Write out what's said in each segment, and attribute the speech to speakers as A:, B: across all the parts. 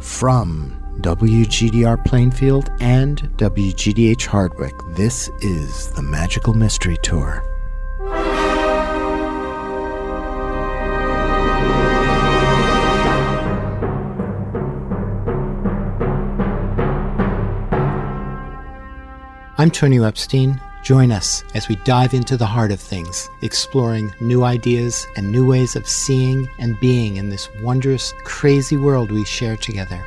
A: From WGDR Plainfield and WGDH Hardwick, this is the Magical Mystery Tour. I'm Tonio Epstein. Join us as we dive into the heart of things, exploring new ideas and new ways of seeing and being in this wondrous, crazy world we share together.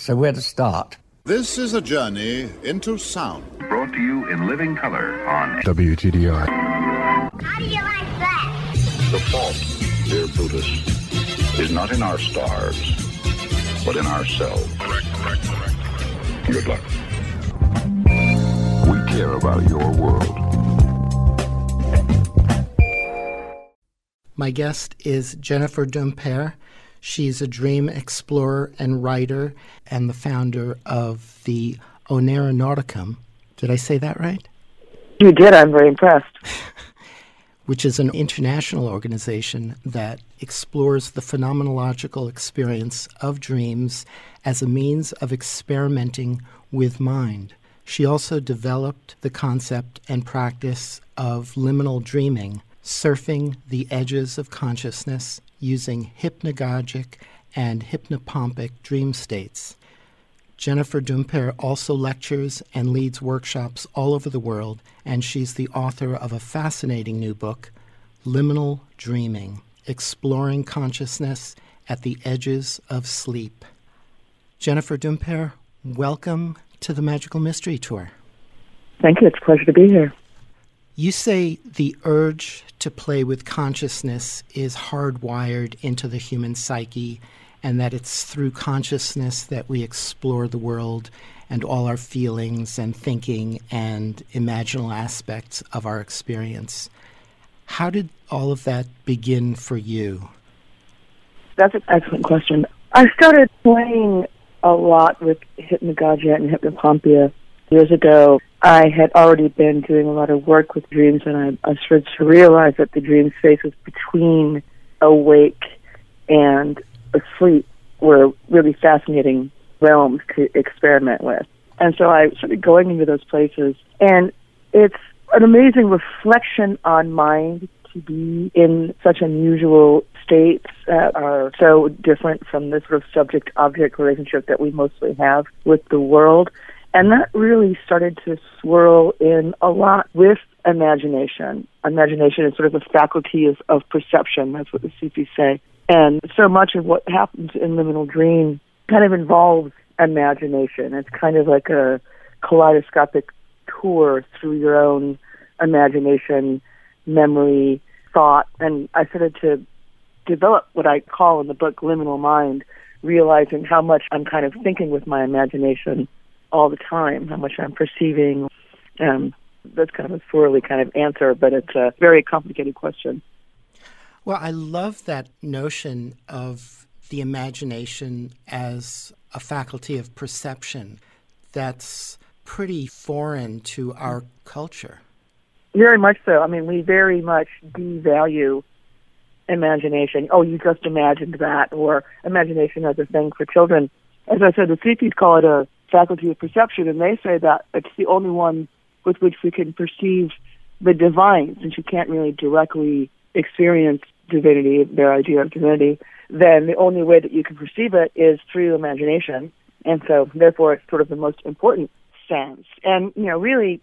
B: So, where to start?
C: This is a journey into sound.
D: Brought to you in living color on
E: WGDR.
F: How do you like that?
D: The fault, dear Brutus, is not in our stars, but in ourselves. Correct, correct, correct. Good luck. We care about your world.
A: My guest is Jennifer Dumpert. She's a dream explorer and writer and the founder of the Oneironauticum. Did I say that right?
G: You did. I'm very impressed.
A: Which is an international organization that explores the phenomenological experience of dreams as a means of experimenting with mind. She also developed the concept and practice of liminal dreaming, surfing the edges of consciousness using hypnagogic and hypnopompic dream states. Jennifer Dumpert also lectures and leads workshops all over the world, and she's the author of a fascinating new book, Liminal Dreaming Exploring Consciousness at the Edges of Sleep. Jennifer Dumpert, welcome to the Magical Mystery Tour.
G: Thank you. It's a pleasure to be here.
A: You say the urge to play with consciousness is hardwired into the human psyche, and that it's through consciousness that we explore the world and all our feelings and thinking and imaginal aspects of our experience. How did all of that begin for you?
G: That's an excellent question. I started playing a lot with hypnagogia and hypnopompia years ago. I had already been doing a lot of work with dreams, and I, I started to realize that the dream spaces between awake and asleep were really fascinating realms to experiment with. And so I started going into those places, and it's an amazing reflection on mind to be in such unusual states that are so different from the sort of subject object relationship that we mostly have with the world. And that really started to swirl in a lot with imagination. Imagination is sort of a faculty of, of perception. That's what the Sufis say. And so much of what happens in liminal dream kind of involves imagination. It's kind of like a kaleidoscopic tour through your own imagination, memory, thought. And I started to develop what I call in the book liminal mind, realizing how much I'm kind of thinking with my imagination all the time, how much I'm perceiving. Um, that's kind of a swirly kind of answer, but it's a very complicated question.
A: Well, I love that notion of the imagination as a faculty of perception. That's pretty foreign to our culture.
G: Very much so. I mean, we very much devalue imagination. Oh, you just imagined that, or imagination as a thing for children. As I said, the Sufis call it a faculty of perception, and they say that it's the only one with which we can perceive the divine, since you can't really directly experience divinity, their idea of divinity, then the only way that you can perceive it is through imagination. And so, therefore, it's sort of the most important sense. And, you know, really,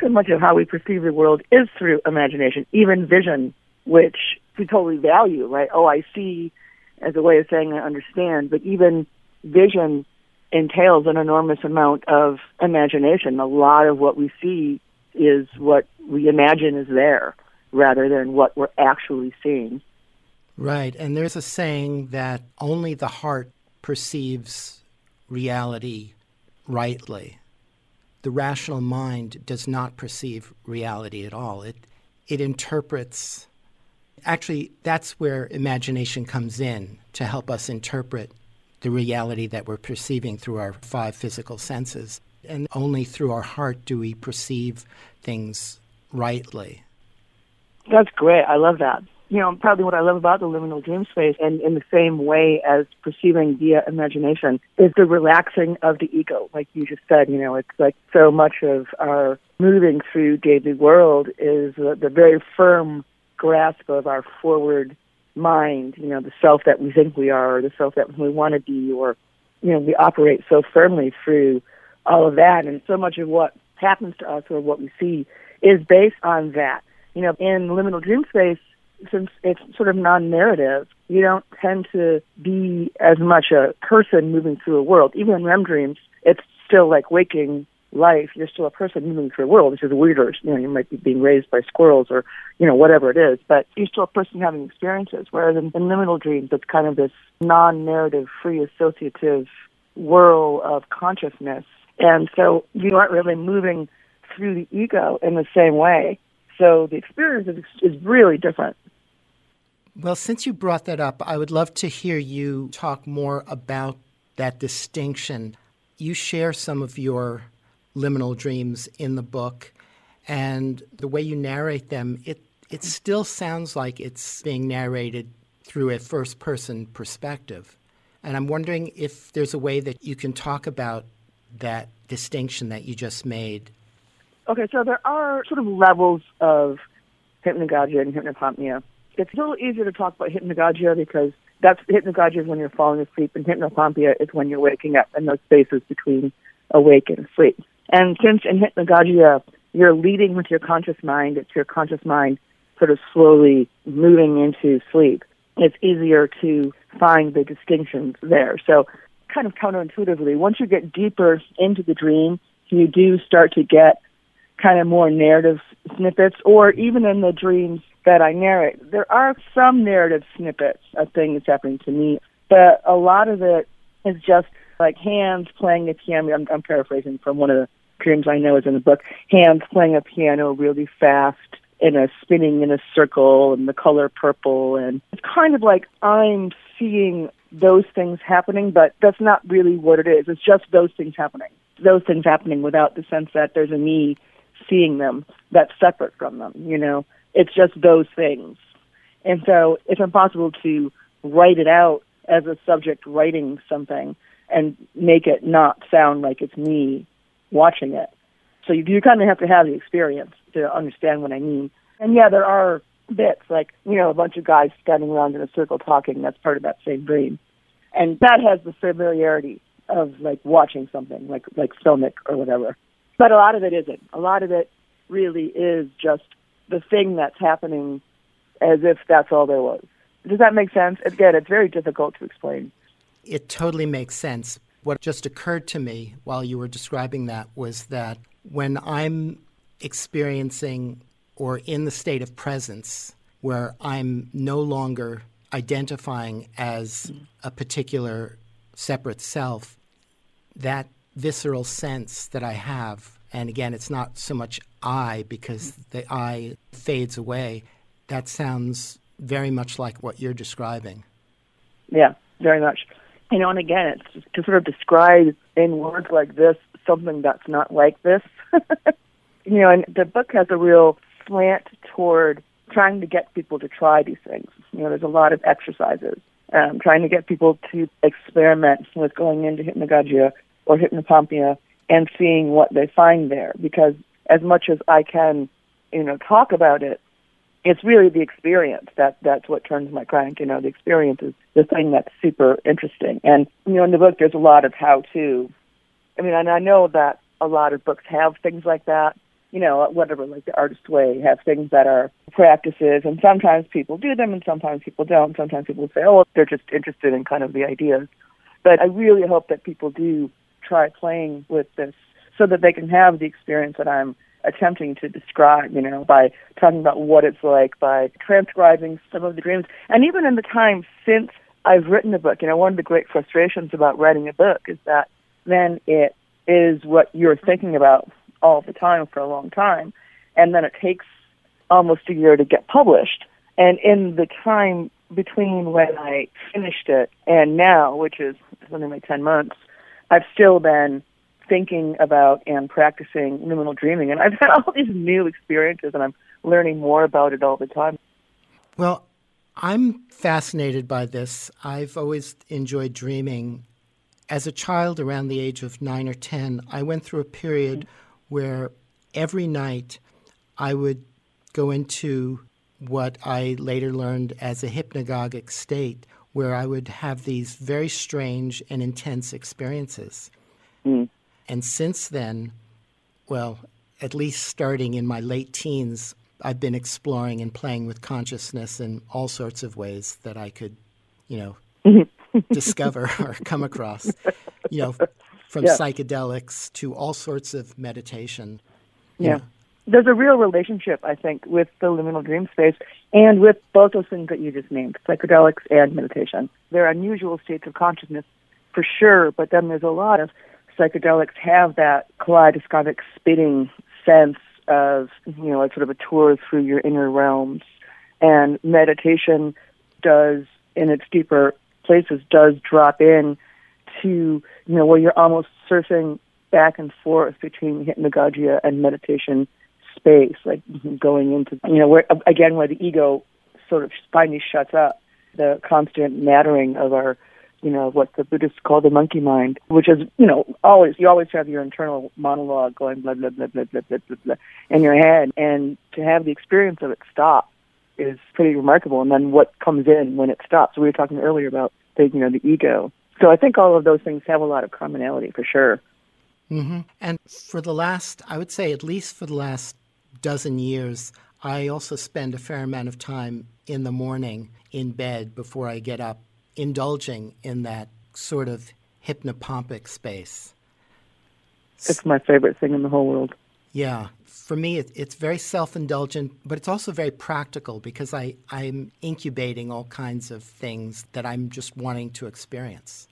G: so much of how we perceive the world is through imagination, even vision, which we totally value, right? Oh, I see as a way of saying I understand, but even vision entails an enormous amount of imagination. A lot of what we see is what we imagine is there rather than what we're actually seeing.
A: Right. And there's a saying that only the heart perceives reality rightly. The rational mind does not perceive reality at all. It, it interprets. Actually, that's where imagination comes in to help us interpret the reality that we're perceiving through our five physical senses. And only through our heart do we perceive things rightly.
G: That's great. I love that. You know, probably what I love about the liminal dream space, and in the same way as perceiving via imagination, is the relaxing of the ego. Like you just said, you know, it's like so much of our moving through daily world is the, the very firm grasp of our forward mind, you know, the self that we think we are, or the self that we want to be, or, you know, we operate so firmly through all of that. And so much of what happens to us or what we see is based on that. You know, in liminal dream space, since it's sort of non-narrative, you don't tend to be as much a person moving through a world. Even in REM dreams, it's still like waking life. You're still a person moving through a world, which is weirder. You know, you might be being raised by squirrels or, you know, whatever it is, but you're still a person having experiences. Whereas in, in liminal dreams, it's kind of this non-narrative, free associative whirl of consciousness. And so you aren't really moving through the ego in the same way. So the experience is, is really different.
A: Well, since you brought that up, I would love to hear you talk more about that distinction. You share some of your liminal dreams in the book, and the way you narrate them, it, it still sounds like it's being narrated through a first person perspective. And I'm wondering if there's a way that you can talk about that distinction that you just made.
G: Okay, so there are sort of levels of hypnagogia and hypnopompia. It's a little easier to talk about hypnagogia because that's hypnagogia is when you're falling asleep, and hypnopompia is when you're waking up, and those spaces between awake and asleep. And since in hypnagogia you're leading with your conscious mind, it's your conscious mind sort of slowly moving into sleep. It's easier to find the distinctions there. So, kind of counterintuitively, once you get deeper into the dream, you do start to get kind of more narrative snippets, or even in the dreams that I narrate, there are some narrative snippets of things happening to me, but a lot of it is just like hands playing the piano. I'm, I'm paraphrasing from one of the dreams I know is in the book. Hands playing a piano really fast in a spinning in a circle and the color purple and it's kind of like I'm seeing those things happening, but that's not really what it is. It's just those things happening. Those things happening without the sense that there's a me seeing them that's separate from them, you know. It's just those things. And so it's impossible to write it out as a subject writing something and make it not sound like it's me watching it. So you, you kind of have to have the experience to understand what I mean. And yeah, there are bits like, you know, a bunch of guys standing around in a circle talking. That's part of that same dream. And that has the familiarity of like watching something like, like filmic or whatever. But a lot of it isn't. A lot of it really is just the thing that's happening as if that's all there was. Does that make sense? Again, it's very difficult to explain.
A: It totally makes sense. What just occurred to me while you were describing that was that when I'm experiencing or in the state of presence where I'm no longer identifying as a particular separate self, that visceral sense that I have, and again, it's not so much I because the I fades away, that sounds very much like what you're describing.
G: Yeah, very much. You know, and again, it's to sort of describe in words like this something that's not like this. you know, and the book has a real slant toward trying to get people to try these things. You know, there's a lot of exercises, um, trying to get people to experiment with going into hypnagogia or hypnopompia and seeing what they find there. Because as much as I can, you know, talk about it, it's really the experience that that's what turns my crank. You know, the experience is the thing that's super interesting. And you know, in the book, there's a lot of how to. I mean, and I know that a lot of books have things like that, you know, whatever, like the artist way, have things that are practices, and sometimes people do them, and sometimes people don't. Sometimes people say, oh, they're just interested in kind of the ideas. But I really hope that people do try playing with this so that they can have the experience that I'm attempting to describe, you know, by talking about what it's like, by transcribing some of the dreams. And even in the time since I've written the book, you know, one of the great frustrations about writing a book is that then it is what you're thinking about all the time for a long time, and then it takes almost a year to get published. And in the time between when I finished it and now, which is something like 10 months, I've still been thinking about and practicing liminal dreaming. And I've had all these new experiences, and I'm learning more about it all the time.
A: Well, I'm fascinated by this. I've always enjoyed dreaming. As a child, around the age of nine or 10, I went through a period where every night I would go into what I later learned as a hypnagogic state, where I would have these very strange and intense experiences.
G: Mm.
A: And since then, well, at least starting in my late teens, I've been exploring and playing with consciousness in all sorts of ways that I could, you know, discover or come across. You know, from
G: Yeah.
A: psychedelics to all sorts of meditation.
G: Yeah.
A: know.
G: There's a real relationship, I think, with the liminal dream space and with both those things that you just named, psychedelics and meditation. They're unusual states of consciousness for sure, but then there's a lot of psychedelics have that kaleidoscopic spinning sense of, you know, it's sort of a tour through your inner realms. And meditation does, in its deeper places, does drop in to, you know, where you're almost surfing back and forth between hypnagogia and meditation space, like going into, you know, where, again, where the ego sort of finally shuts up, the constant mattering of our, you know, what the Buddhists call the monkey mind, which is, you know, always, you always have your internal monologue going blah, blah, blah, blah, blah, blah, blah, blah in your head. And to have the experience of it stop is pretty remarkable. And then what comes in when it stops. We were talking earlier about the, you know, the ego. So I think all of those things have a lot of commonality for sure.
A: hmm And for the last, I would say at least for the last dozen years, I also spend a fair amount of time in the morning in bed before I get up, indulging in that sort of hypnopompic space.
G: It's my favorite thing in the whole world.
A: Yeah. For me, it, it's very self indulgent, but it's also very practical because I, I'm incubating all kinds of things that I'm just wanting to experience.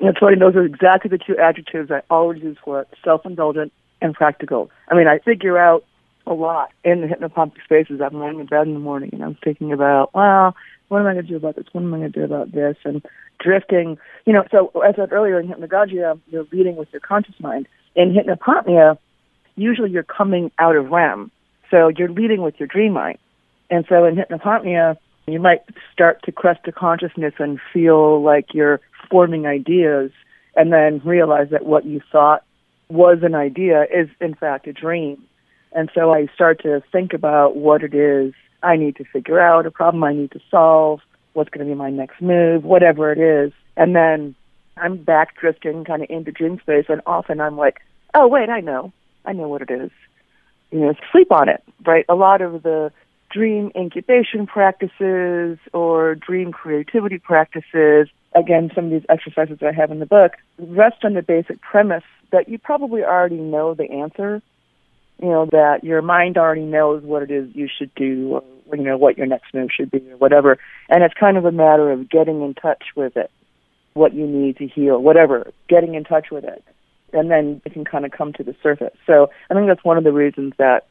G: That's funny. Those are exactly the two adjectives I always use for it self-indulgent and practical. I mean, I figure out a lot in the hypnopompic spaces. I'm laying in bed in the morning and I'm thinking about, well, what am I going to do about this? What am I going to do about this? And drifting, you know, so as I said earlier in hypnagogia, you're leading with your conscious mind. In hypnopompia, usually you're coming out of REM. So you're leading with your dream mind. And so in hypnopompia, you might start to crest to consciousness and feel like you're forming ideas and then realize that what you thought was an idea is in fact a dream. And so I start to think about what it is I need to figure out, a problem I need to solve, what's going to be my next move, whatever it is. And then I'm back drifting kind of into dream space and often I'm like, oh wait, I know. I know what it is. You know, sleep on it, right? A lot of the dream incubation practices or dream creativity practices, again, some of these exercises that I have in the book, rest on the basic premise that you probably already know the answer. You know, that your mind already knows what it is you should do or, you know, what your next move should be or whatever. And it's kind of a matter of getting in touch with it, what you need to heal, whatever, getting in touch with it. And then it can kind of come to the surface. So I think that's one of the reasons that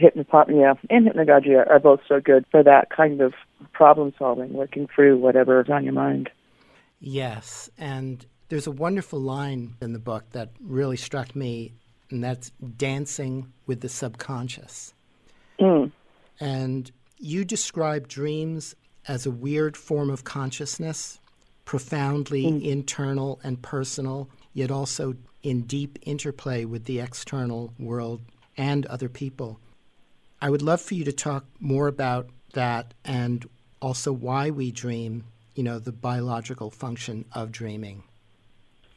G: hypnopompia and hypnagogia are both so good for that kind of problem solving, working through whatever's on your mind.
A: Yes, and there's a wonderful line in the book that really struck me, and that's dancing with the subconscious.
G: Mm.
A: And you describe dreams as a weird form of consciousness, profoundly internal and personal, yet also in deep interplay with the external world and other people. I would love for you to talk more about that and also why we dream, you know, the biological function of dreaming.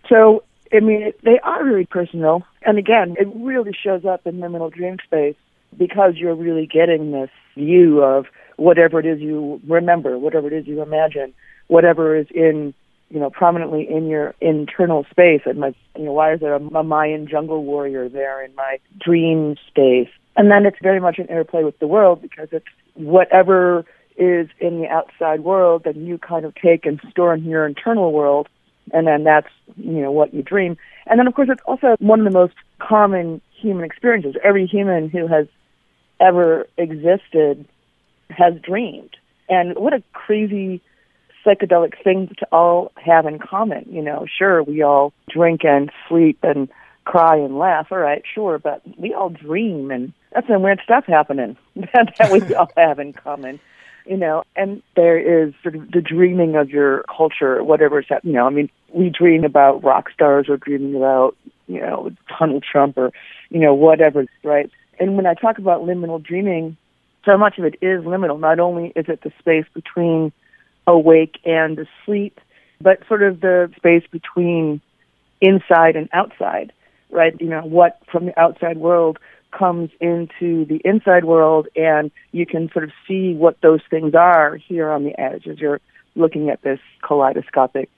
G: So I mean, they are really personal. And again, it really shows up in liminal dream space because you're really getting this view of whatever it is you remember, whatever it is you imagine, whatever is in, you know, prominently in your internal space. And my, you know, why is there a Mayan jungle warrior there in my dream space? And then it's very much an interplay with the world because it's whatever is in the outside world that you kind of take and store in your internal world and then that's you know what you dream. And then of course it's also one of the most common human experiences. Every human who has ever existed has dreamed, and what a crazy psychedelic thing to all have in common. You know, sure we all drink and sleep and cry and laugh. All right, sure, but we all dream, and that's some weird stuff happening that, that we all have in common you know, and there is sort of the dreaming of your culture, whatever it's, you know, I mean, we dream about rock stars or dreaming about, you know, Donald Trump or, you know, whatever, right? And when I talk about liminal dreaming, so much of it is liminal. Not only is it the space between awake and asleep, but sort of the space between inside and outside, right? You know, what from the outside world comes into the inside world and you can sort of see what those things are here on the edge as you're looking at this kaleidoscopic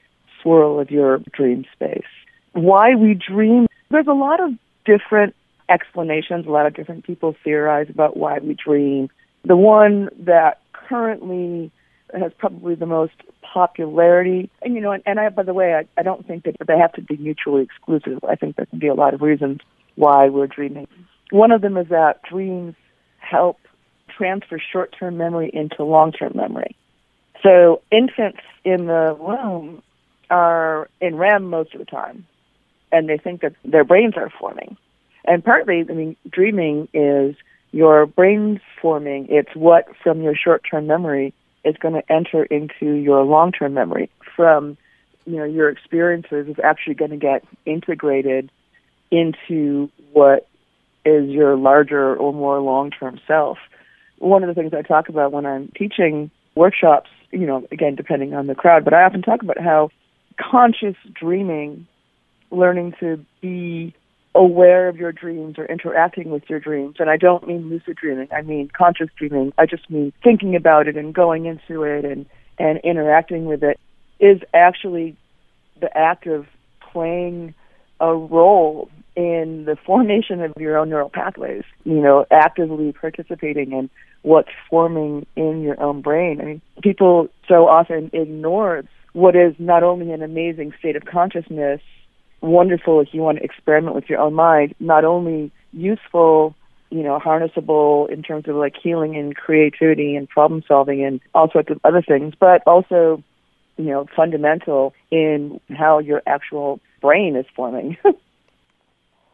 G: swirl of your dream space. Why we dream, there's a lot of different explanations, a lot of different people theorize about why we dream. The one that currently has probably the most popularity, and you know, and, and I, by the way, I, I don't think that they have to be mutually exclusive. I think there can be a lot of reasons why we're dreaming. One of them is that dreams help transfer short term memory into long term memory. So infants in the womb are in REM most of the time, and they think that their brains are forming. And partly, I mean, dreaming is your brain forming. It's what from your short term memory is going to enter into your long term memory from you know your experiences is actually going to get integrated into what is your larger or more long-term self. One of the things I talk about when I'm teaching workshops, you know, again, depending on the crowd, but I often talk about how conscious dreaming, learning to be aware of your dreams or interacting with your dreams, and I don't mean lucid dreaming, I mean conscious dreaming. I just mean thinking about it and going into it and, and interacting with it is actually the act of playing a role in the formation of your own neural pathways, you know, actively participating in what's forming in your own brain. I mean, people so often ignore what is not only an amazing state of consciousness, wonderful if you want to experiment with your own mind, not only useful, you know, harnessable in terms of like healing and creativity and problem solving and all sorts of other things, but also, you know, fundamental in how your actual brain is forming.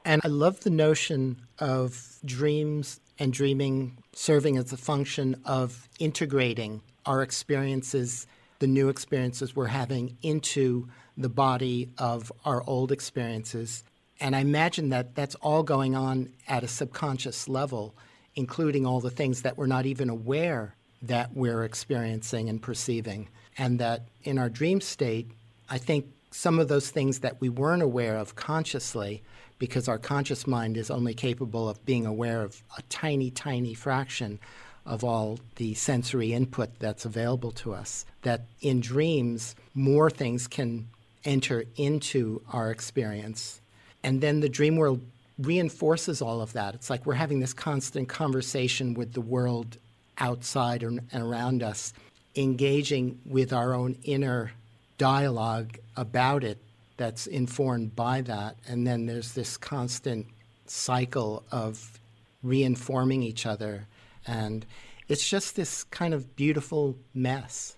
A: And I love the notion of dreams and dreaming serving as a function of integrating our experiences, the new experiences we're having, into the body of our old experiences. And I imagine that that's all going on at a subconscious level, including all the things that we're not even aware that we're experiencing and perceiving. And that in our dream state, I think some of those things that we weren't aware of consciously because our conscious mind is only capable of being aware of a tiny, tiny fraction of all the sensory input that's available to us. That in dreams, more things can enter into our experience. And then the dream world reinforces all of that. It's like we're having this constant conversation with the world outside and around us, engaging with our own inner dialogue about it that's informed by that. And then there's this constant cycle of reinforming each other. And it's just this kind of beautiful mess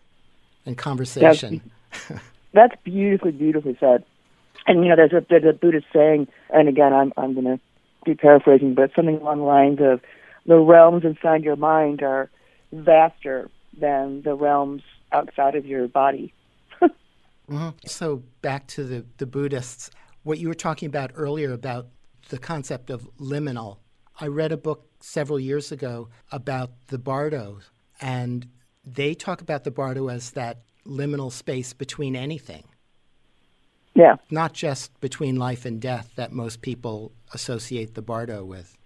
A: and conversation.
G: That's, that's beautifully, beautifully said. And, you know, there's a, there's a Buddhist saying, and again, I'm, I'm going to be paraphrasing, but something along the lines of the realms inside your mind are vaster than the realms outside of your body.
A: Mm-hmm. So back to the, the Buddhists, what you were talking about earlier about the concept of liminal. I read a book several years ago about the Bardo, and they talk about the Bardo as that liminal space between anything.
G: Yeah.
A: not just between life and death that most people associate the bardo with.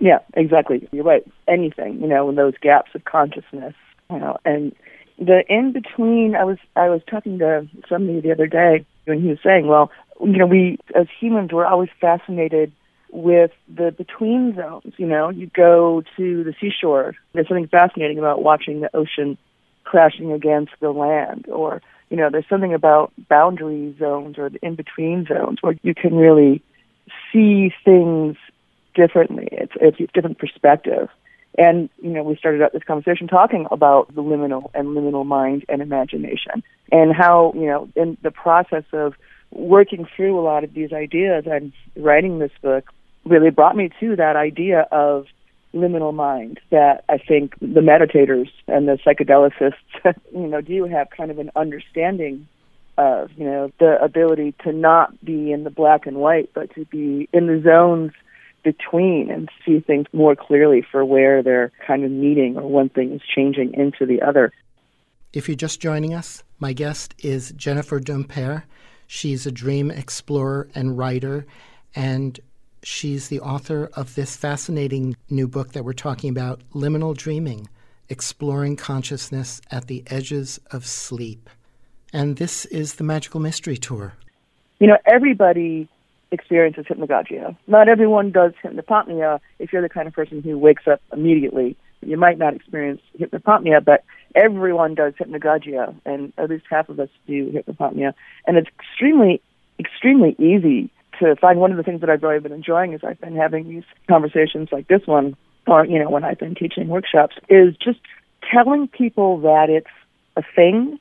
G: Yeah, exactly. You're right. Anything, you know, in those gaps of consciousness, you know, and the in between. I was I was talking to somebody the other day, and he was saying, well, you know, we as humans we're always fascinated with the between zones. You know, you go to the seashore. There's something fascinating about watching the ocean crashing against the land, or you know, there's something about boundary zones or the in between zones where you can really see things differently. It's it's a different perspective. And, you know, we started out this conversation talking about the liminal and liminal mind and imagination and how, you know, in the process of working through a lot of these ideas and writing this book really brought me to that idea of liminal mind that I think the meditators and the psychedelicists, you know, do have kind of an understanding of, you know, the ability to not be in the black and white, but to be in the zones between and see things more clearly for where they're kind of meeting or one thing is changing into the other.
A: If you're just joining us, my guest is Jennifer Dumpert. She's a dream explorer and writer, and she's the author of this fascinating new book that we're talking about Liminal Dreaming Exploring Consciousness at the Edges of Sleep. And this is the Magical Mystery Tour.
G: You know, everybody experiences hypnagogia. Not everyone does hypnopompia. If you're the kind of person who wakes up immediately, you might not experience hypnopompia, but everyone does hypnagogia, and at least half of us do hypnopompia. And it's extremely, extremely easy to find. One of the things that I've really been enjoying is I've been having these conversations like this one, or, you know, when I've been teaching workshops, is just telling people that it's a thing.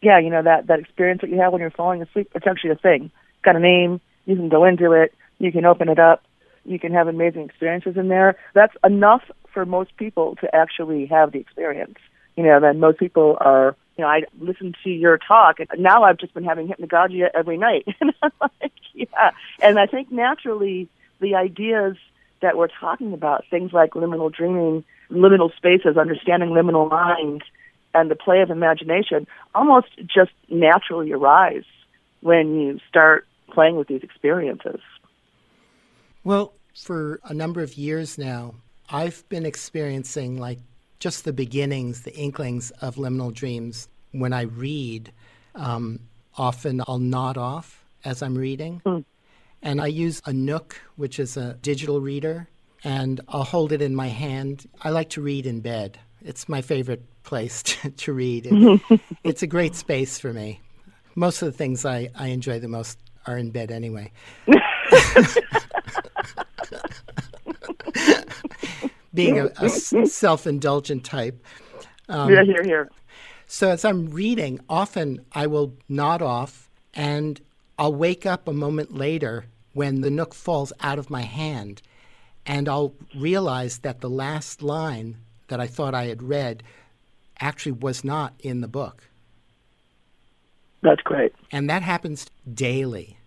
G: Yeah, you know, that, that experience that you have when you're falling asleep, it's actually a thing. It's got a name, you can go into it. You can open it up. You can have amazing experiences in there. That's enough for most people to actually have the experience. You know, then most people are, you know, I listened to your talk, and now I've just been having hypnagogia every night. and I'm like, yeah. And I think naturally the ideas that we're talking about, things like liminal dreaming, liminal spaces, understanding liminal mind, and the play of imagination, almost just naturally arise when you start playing with these experiences.
A: Well, for a number of years now, I've been experiencing like just the beginnings, the inklings of liminal dreams when I read. Um, often I'll nod off as I'm reading. Mm. And I use a Nook, which is a digital reader, and I'll hold it in my hand. I like to read in bed. It's my favorite place to, to read. It, it's a great space for me. Most of the things I, I enjoy the most are in bed anyway. Being a, a self indulgent type.
G: Um, yeah, here, here.
A: So as I'm reading, often I will nod off and I'll wake up a moment later when the nook falls out of my hand and I'll realize that the last line that I thought I had read actually was not in the book.
G: That's great.
A: And that happens daily.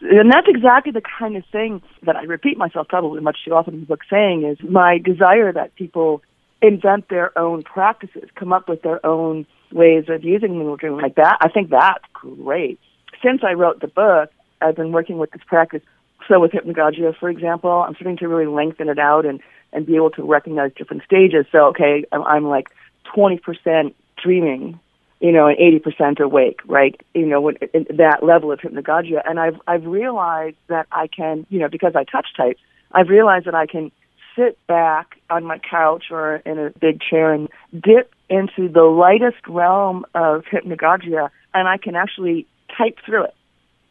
G: And that's exactly the kind of thing that I repeat myself probably much too often in the book saying is my desire that people invent their own practices, come up with their own ways of using liminal dreaming like that. I think that's great. Since I wrote the book, I've been working with this practice. So with hypnagogia, for example, I'm starting to really lengthen it out and, and be able to recognize different stages. So, okay, I'm, I'm like 20% dreaming you know, and 80% awake, right? You know, when, that level of hypnagogia. And I've, I've realized that I can, you know, because I touch type, I've realized that I can sit back on my couch or in a big chair and dip into the lightest realm of hypnagogia and I can actually type through it.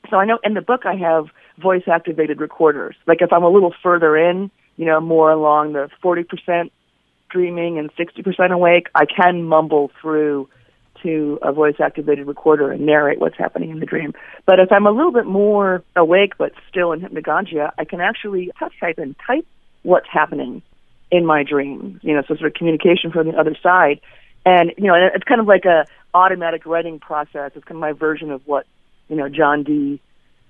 G: So I know in the book I have voice activated recorders. Like if I'm a little further in, you know, more along the 40% dreaming and 60% awake, I can mumble through to a voice activated recorder and narrate what's happening in the dream. But if I'm a little bit more awake but still in hypnagogia, I can actually touch type and type what's happening in my dream. You know, so sort of communication from the other side. And you know, it's kind of like a automatic writing process. It's kind of my version of what you know John Dee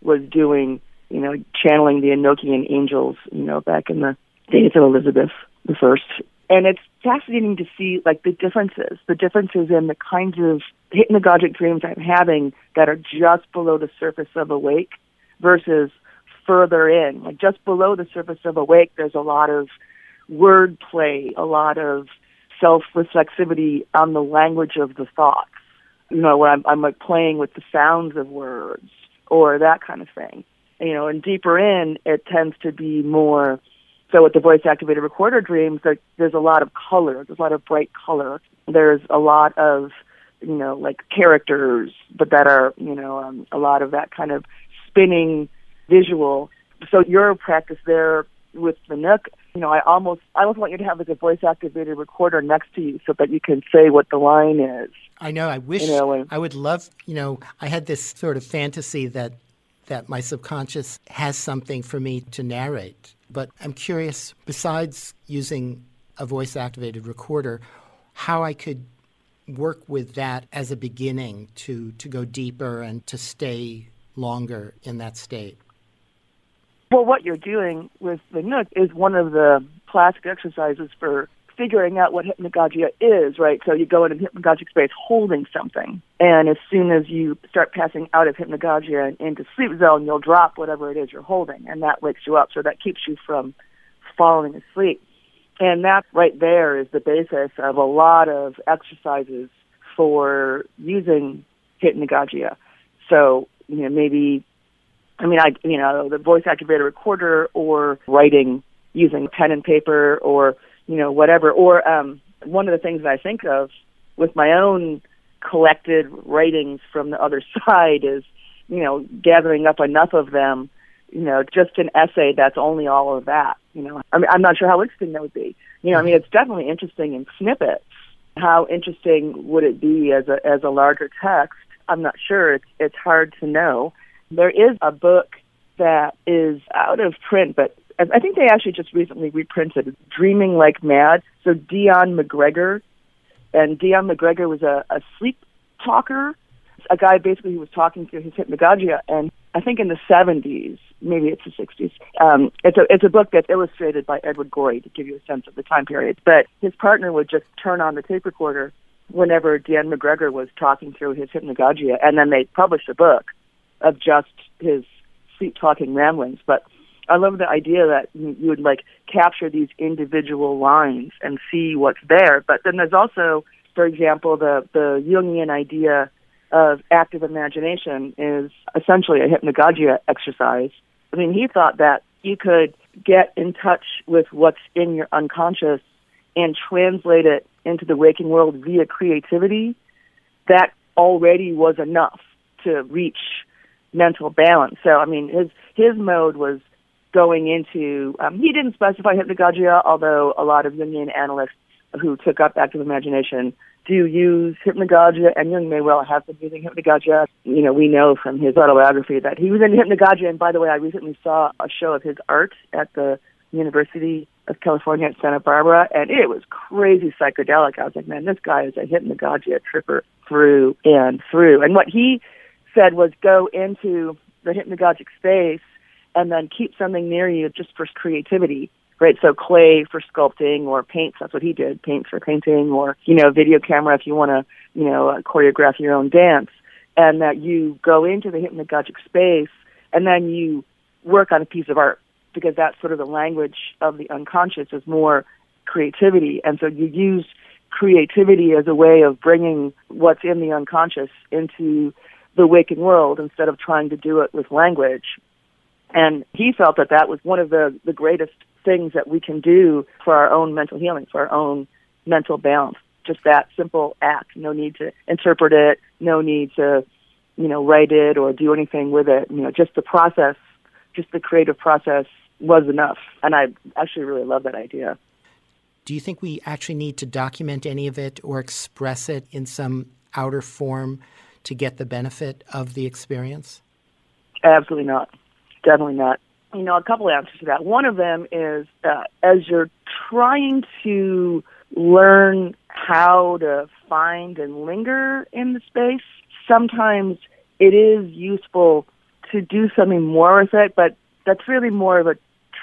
G: was doing. You know, channeling the Enochian angels. You know, back in the days of Elizabeth the First And it's fascinating to see like the differences, the differences in the kinds of hypnagogic dreams I'm having that are just below the surface of awake versus further in. Like just below the surface of awake, there's a lot of wordplay, a lot of self-reflexivity on the language of the thoughts. You know, where I'm, I'm like playing with the sounds of words or that kind of thing. You know, and deeper in, it tends to be more. So with the voice-activated recorder dreams, there, there's a lot of color. There's a lot of bright color. There's a lot of, you know, like characters, but that are, you know, um, a lot of that kind of spinning visual. So your practice there with the Nook, you know, I almost I almost want you to have like a voice activated recorder next to you so that you can say what the line is.
A: I know. I wish
G: You know, and-
A: I would love. You know, I had this sort of fantasy that that my subconscious has something for me to narrate. But I'm curious. Besides using a voice activated recorder, how I could work with that as a beginning to to go deeper and to stay longer in that state.
G: Well, what you're doing with the Nook is one of the classic exercises for figuring out what hypnagogia is, right? So you go into hypnagogic space holding something, and as soon as you start passing out of hypnagogia and into sleep zone, you'll drop whatever it is you're holding, and that wakes you up. So that keeps you from falling asleep. And that right there is the basis of a lot of exercises for using hypnagogia. So, you know, maybe, I mean, I, you know, the voice activated recorder or writing using pen and paper or, you know, whatever. Or um, one of the things that I think of with my own collected writings from the other side is, you know, gathering up enough of them, you know, just an essay that's only all of that. You know, I mean, I'm not sure how interesting that would be. You know, I mean, it's definitely interesting in snippets. How interesting would it be as a as a larger text? I'm not sure. It's it's hard to know. There is a book that is out of print, but I think they actually just recently reprinted Dreaming Like Mad. So Dion McGregor, and Dion McGregor was a, a sleep talker, a guy basically who was talking through his hypnagogia, and I think in the 70s, maybe it's the 60s. Um, it's a it's a book that's illustrated by Edward Gorey to give you a sense of the time period. But his partner would just turn on the tape recorder whenever Dion McGregor was talking through his hypnagogia, and then they published a book of just his sleep talking ramblings. But I love the idea that you would like capture these individual lines and see what's there. But then there's also, for example, the the Jungian idea of active imagination is essentially a hypnagogia exercise. I mean, he thought that you could get in touch with what's in your unconscious and translate it into the waking world via creativity. That already was enough to reach mental balance. So, I mean, his his mode was going into. Um, he didn't specify hypnagogia, although a lot of Jungian analysts who took up active imagination do use hypnagogia, and Jung may well have been using hypnagogia. You know, we know from his autobiography that he was into hypnagogia. And by the way, I recently saw a show of his art at the University of California at Santa Barbara, and it was crazy psychedelic. I was like, man, this guy is a hypnagogia tripper through and through. And what he said was go into the hypnagogic space and then keep something near you just for creativity right? So clay for sculpting or paints, that's what he did, paints for painting or, you know, video camera if you want to, you know, uh, choreograph your own dance. And that you go into the hypnagogic space and then you work on a piece of art because that's sort of the language of the unconscious is more creativity. And so you use creativity as a way of bringing what's in the unconscious into the waking world instead of trying to do it with language. And he felt that that was one of the, the greatest things that we can do for our own mental healing, for our own mental balance. Just that simple act. No need to interpret it. No need to, you know, write it or do anything with it. You know, just the process, just the creative process was enough. And I actually really love that idea.
A: Do you think we actually need to document any of it or express it in some outer form to get the benefit of the experience?
G: Absolutely not. Definitely not. You know, a couple answers to that. One of them is uh, as you're trying to learn how to find and linger in the space, sometimes it is useful to do something more with it, but that's really more of a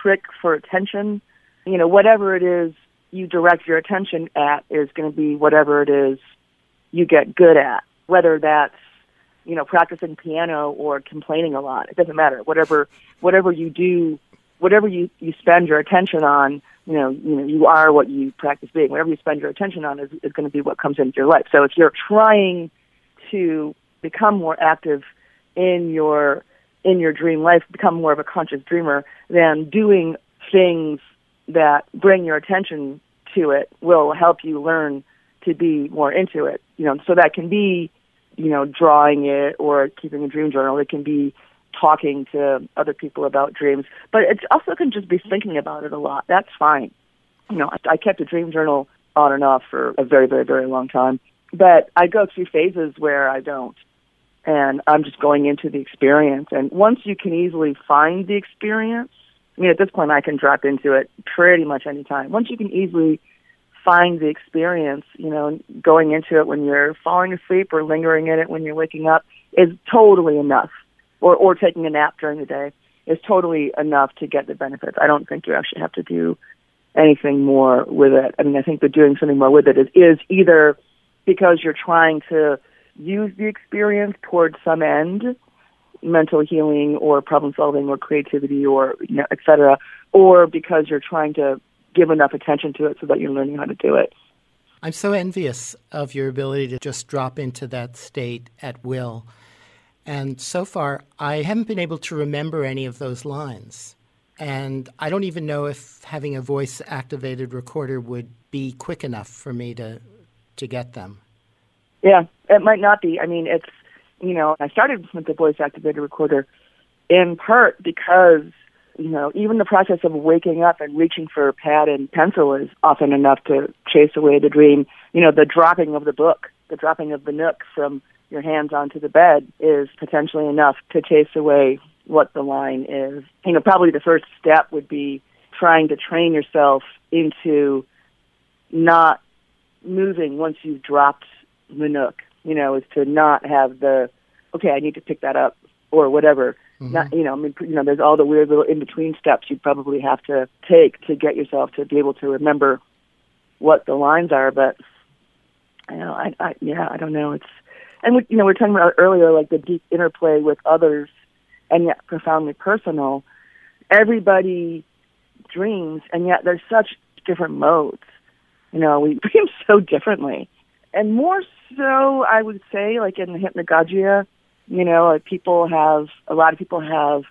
G: trick for attention. You know, whatever it is you direct your attention at is going to be whatever it is you get good at, whether that's you know practicing piano or complaining a lot. It doesn't matter. Whatever whatever you do, whatever you you spend your attention on, you know, you know, you are what you practice being. Whatever you spend your attention on is, is going to be what comes into your life. So if you're trying to become more active in your in your dream life, become more of a conscious dreamer, then doing things that bring your attention to it will help you learn to be more into it. You know, so that can be, you know, drawing it or keeping a dream journal. It can be talking to other people about dreams, but it also can just be thinking about it a lot. That's fine. You know, I, I kept a dream journal on and off for a very, very, very long time, but I go through phases where I don't. And I'm just going into the experience. And once you can easily find the experience, I mean, at this point, I can drop into it pretty much any time. Once you can easily find the experience, you know, going into it when you're falling asleep or lingering in it when you're waking up is totally enough or or taking a nap during the day is totally enough to get the benefits. I don't think you actually have to do anything more with it. I mean, I think that doing something more with it is, is either because you're trying to use the experience towards some end, mental healing or problem solving or creativity or you know, et cetera, or because you're trying to give enough attention to it so that you're learning how to do it.
A: I'm so envious of your ability to just drop into that state at will. And so far, I haven't been able to remember any of those lines. And I don't even know if having a voice activated recorder would be quick enough for me to, to get them.
G: Yeah, it might not be. I mean, it's, you know, I started with the voice activated recorder in part because, you know, even the process of waking up and reaching for a pad and pencil is often enough to chase away the dream. You know, the dropping of the book, the dropping of the nook from your hands onto the bed is potentially enough to chase away what the line is. You know, probably the first step would be trying to train yourself into not moving once you've dropped the nook. You know, is to not have the okay, I need to pick that up or whatever. Mm-hmm. Not, you know, I mean, you know, there's all the weird little in between steps you probably have to take to get yourself to be able to remember what the lines are. But you know, I, I yeah, I don't know. It's and we, you know, we are talking about earlier, like the deep interplay with others, and yet profoundly personal. Everybody dreams, and yet there's such different modes. You know, we dream so differently, and more so, I would say, like in the hypnagogia, you know, like people have a lot of people have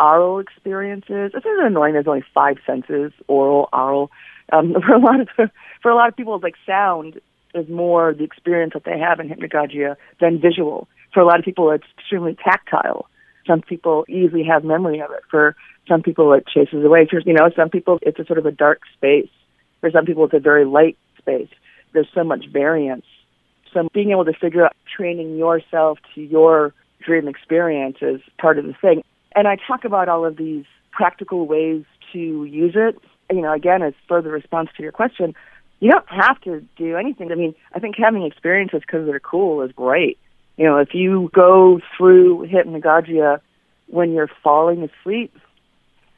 G: aural experiences. It's of annoying. There's only five senses: oral, oral. Um, for a lot of for a lot of people, like sound is more the experience that they have in hypnagogia than visual. For a lot of people, it's extremely tactile. Some people easily have memory of it. For some people, it chases away. For, you know, some people, it's a sort of a dark space. For some people, it's a very light space. There's so much variance. So being able to figure out training yourself to your dream experience is part of the thing. And I talk about all of these practical ways to use it. You know, again, as further response to your question, you don't have to do anything. I mean, I think having experiences because they're cool is great. You know, if you go through hypnagogia when you're falling asleep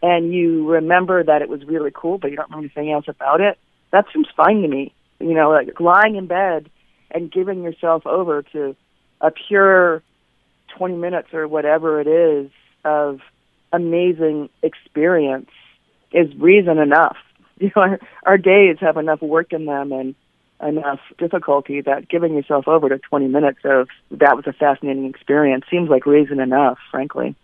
G: and you remember that it was really cool, but you don't remember anything else about it, that seems fine to me. You know, like lying in bed and giving yourself over to a pure 20 minutes or whatever it is of amazing experience is reason enough you know, our, our days have enough work in them and enough difficulty that giving yourself over to 20 minutes of that was a fascinating experience seems like reason enough, frankly.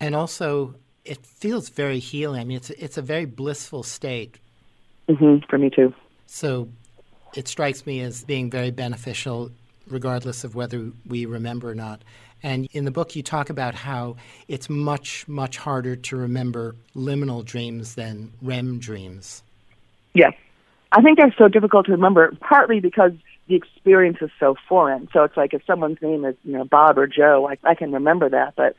A: And also, it feels very healing. I mean, it's it's a very blissful state.
G: Mm-hmm, for me too.
A: So, it strikes me as being very beneficial, regardless of whether we remember or not. And in the book, you talk about how it's much, much harder to remember liminal dreams than REM dreams.
G: Yes. I think they're so difficult to remember, partly because the experience is so foreign. So it's like if someone's name is, you know, Bob or Joe, I, I can remember that. But,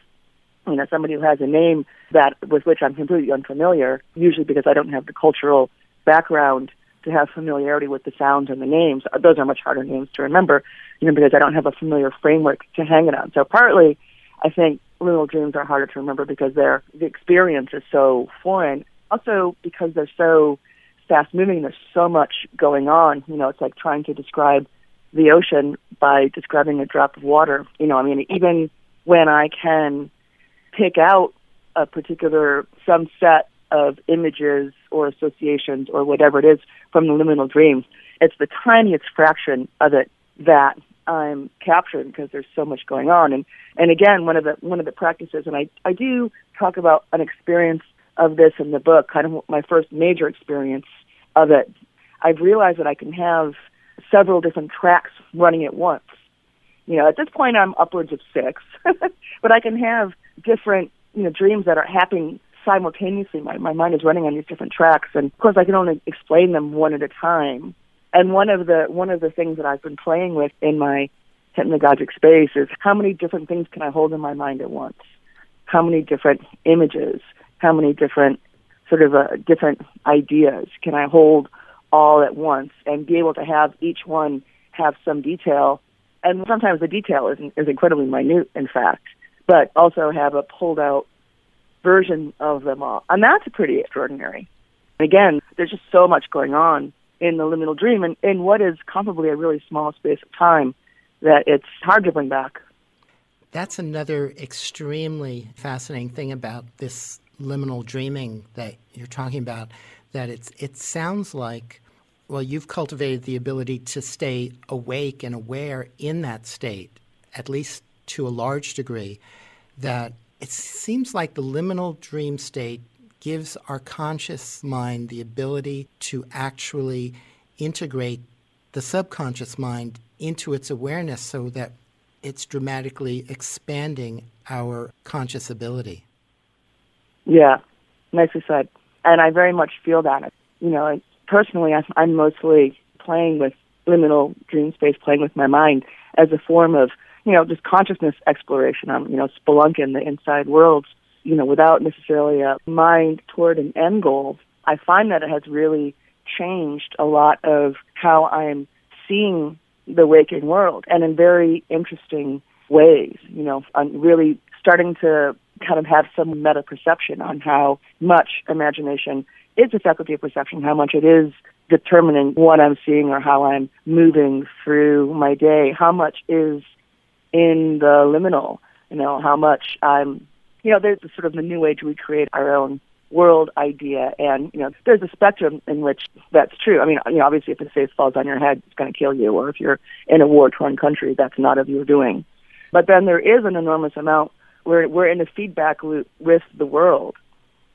G: you know, somebody who has a name that with which I'm completely unfamiliar, usually because I don't have the cultural background to have familiarity with the sounds and the names. Uh, those are much harder names to remember, you know, because I don't have a familiar framework to hang it on. So partly, I think liminal dreams are harder to remember because they're the experience is so foreign. Also because they're so fast moving. There's so much going on. You know, it's like trying to describe the ocean by describing a drop of water. You know, I mean, even when I can pick out a particular some set of images or associations or whatever it is from the liminal dreams, it's the tiniest fraction of it that I'm capturing because there's so much going on. And and again, one of the one of the practices, and I I do talk about an experience of this in the book, kind of my first major experience of it. I've realized that I can have several different tracks running at once. You know, at this point I'm upwards of six, but I can have different you know dreams that are happening simultaneously. My my mind is running on these different tracks, and of course I can only explain them one at a time. And one of the one of the things that I've been playing with in my hypnagogic space is how many different things can I hold in my mind at once? How many different images? How many different sort of uh, different ideas can I hold all at once and be able to have each one have some detail? And sometimes the detail is is incredibly minute, in fact, but also have a pulled out version of them all, and that's pretty extraordinary. And again, there's just so much going on in the liminal dream and in what is comparably a really small space of time that it's hard to bring back.
A: That's another extremely fascinating thing about this liminal dreaming that you're talking about. That it's it sounds like well, you've cultivated the ability to stay awake and aware in that state, at least to a large degree. That it seems like the liminal dream state gives our conscious mind the ability to actually integrate the subconscious mind into its awareness so that it's dramatically expanding our conscious ability.
G: Yeah, nicely said. And I very much feel that. You know, personally, I'm mostly playing with liminal dream space, playing with my mind as a form of, you know, just consciousness exploration. I'm, you know, spelunking the inside worlds you know, without necessarily a mind toward an end goal, I find that it has really changed a lot of how I'm seeing the waking world and in very interesting ways. You know, I'm really starting to kind of have some meta perception on how much imagination is a faculty of perception, how much it is determining what I'm seeing or how I'm moving through my day, how much is in the liminal, you know, how much I'm you know, there's a sort of the new age we create our own world idea. And you know there's a spectrum in which that's true. I mean you know obviously if a safe falls on your head it's going to kill you. Or if you're in a war torn country that's not of your doing. But then there is an enormous amount where we're in a feedback loop with the world.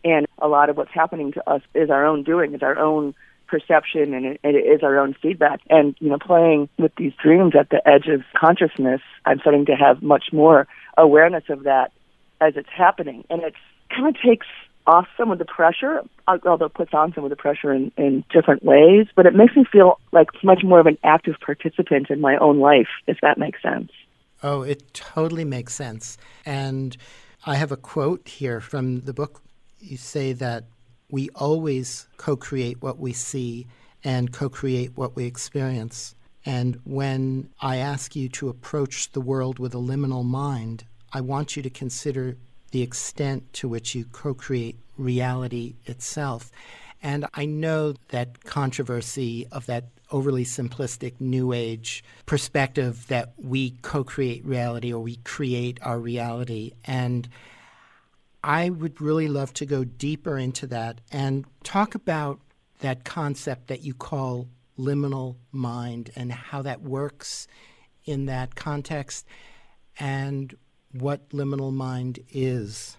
G: And a lot of what's happening to us is our own doing is our own perception and it, it is our own feedback and you know playing with these dreams at the edge of consciousness i'm starting to have much more awareness of that as it's happening, and it kind of takes off some of the pressure, although it puts on some of the pressure in, in different ways. But it makes me feel like much more of an active participant in my own life, if that makes sense.
A: Oh, it totally makes sense. And I have a quote here from the book. You say that we always co create what we see and co create what we experience. And when I ask you to approach the world with a liminal mind, I want you to consider the extent to which you co create reality itself. And I know that controversy of that overly simplistic New Age perspective that we co create reality or we create our reality. And I would really love to go deeper into that and talk about that concept that you call liminal mind and how that works in that context and what liminal mind is.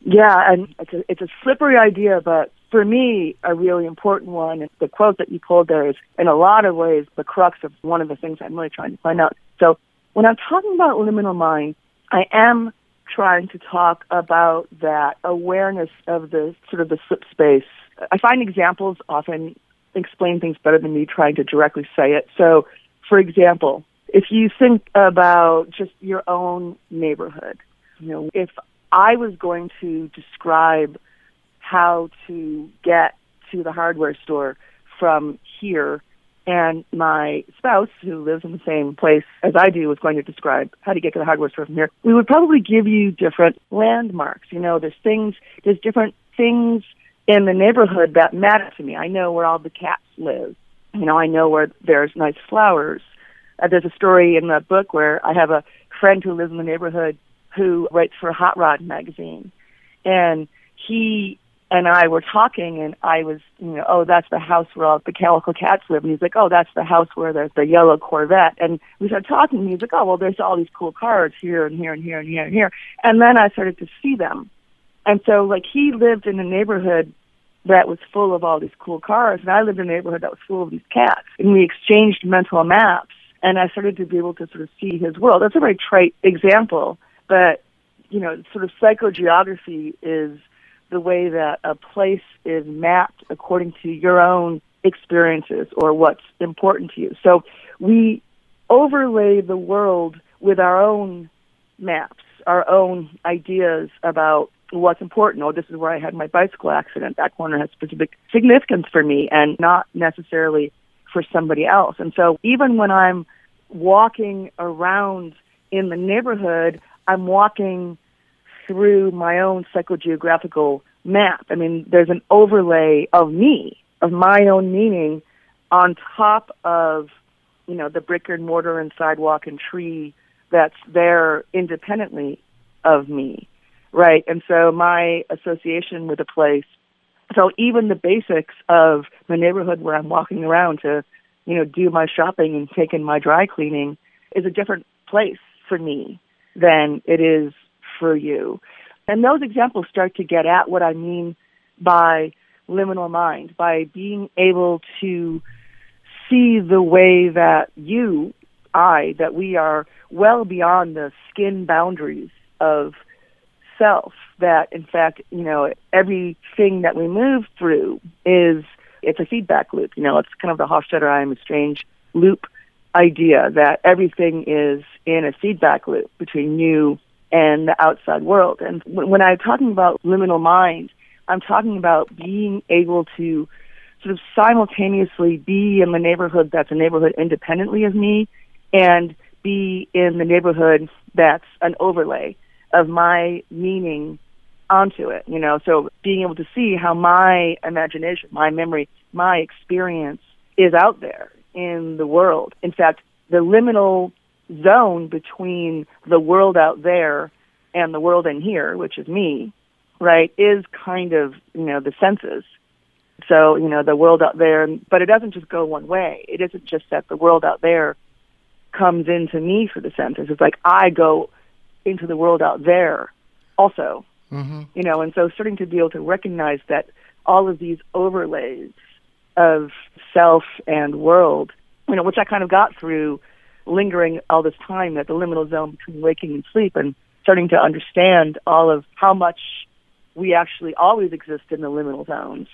G: Yeah, and it's a, it's a slippery idea, but for me, a really important one. The quote that you pulled there is, in a lot of ways, the crux of one of the things I'm really trying to find out. So, when I'm talking about liminal mind, I am trying to talk about that awareness of the sort of the slip space. I find examples often explain things better than me trying to directly say it. So, for example, if you think about just your own neighborhood, you know, if I was going to describe how to get to the hardware store from here and my spouse who lives in the same place as I do was going to describe how to get to the hardware store from here, we would probably give you different landmarks. You know, there's things, there's different things in the neighborhood that matter to me. I know where all the cats live. You know, I know where there's nice flowers. Uh, there's a story in the book where I have a friend who lives in the neighborhood who writes for Hot Rod magazine, and he and I were talking, and I was, you know, oh, that's the house where all the calico cats live, and he's like, oh, that's the house where there's the yellow Corvette, and we started talking, and he's like, oh, well, there's all these cool cars here and here and here and here and here, and then I started to see them, and so like he lived in a neighborhood that was full of all these cool cars, and I lived in a neighborhood that was full of these cats, and we exchanged mental maps, and I started to be able to sort of see his world. That's a very trite example, but you know, sort of psychogeography is the way that a place is mapped according to your own experiences or what's important to you. So we overlay the world with our own maps, our own ideas about what's important. Oh, this is where I had my bicycle accident. That corner has specific significance for me and not necessarily for somebody else. And so even when I'm walking around in the neighborhood, I'm walking through my own psychogeographical map. I mean, there's an overlay of me, of my own meaning, on top of, you know, the brick and mortar and sidewalk and tree that's there independently of me, right? And so my association with a place, so even the basics of the neighborhood where I'm walking around to, you know, do my shopping and take in my dry cleaning is a different place for me than it is for you. And those examples start to get at what I mean by liminal mind, by being able to see the way that you, I, that we are well beyond the skin boundaries of self, that in fact, you know, everything that we move through is, it's a feedback loop. You know, it's kind of the Hofstadter I am a strange loop idea that everything is in a feedback loop between you and the outside world. And when I'm talking about liminal mind, I'm talking about being able to sort of simultaneously be in the neighborhood that's a neighborhood independently of me and be in the neighborhood that's an overlay of my meaning onto it, you know, so being able to see how my imagination, my memory, my experience is out there in the world. In fact, the liminal zone between the world out there and the world in here, which is me, right, is kind of, you know, the senses. So, you know, the world out there, but it doesn't just go one way. It isn't just that the world out there comes into me for the senses. It's like I go into the world out there also. Mm-hmm. You know, and so starting to be able to recognize that all of these overlays of self and world, you know, which I kind of got through lingering all this time at the liminal zone between waking and sleep and starting to understand all of how much we actually always exist in the liminal zones.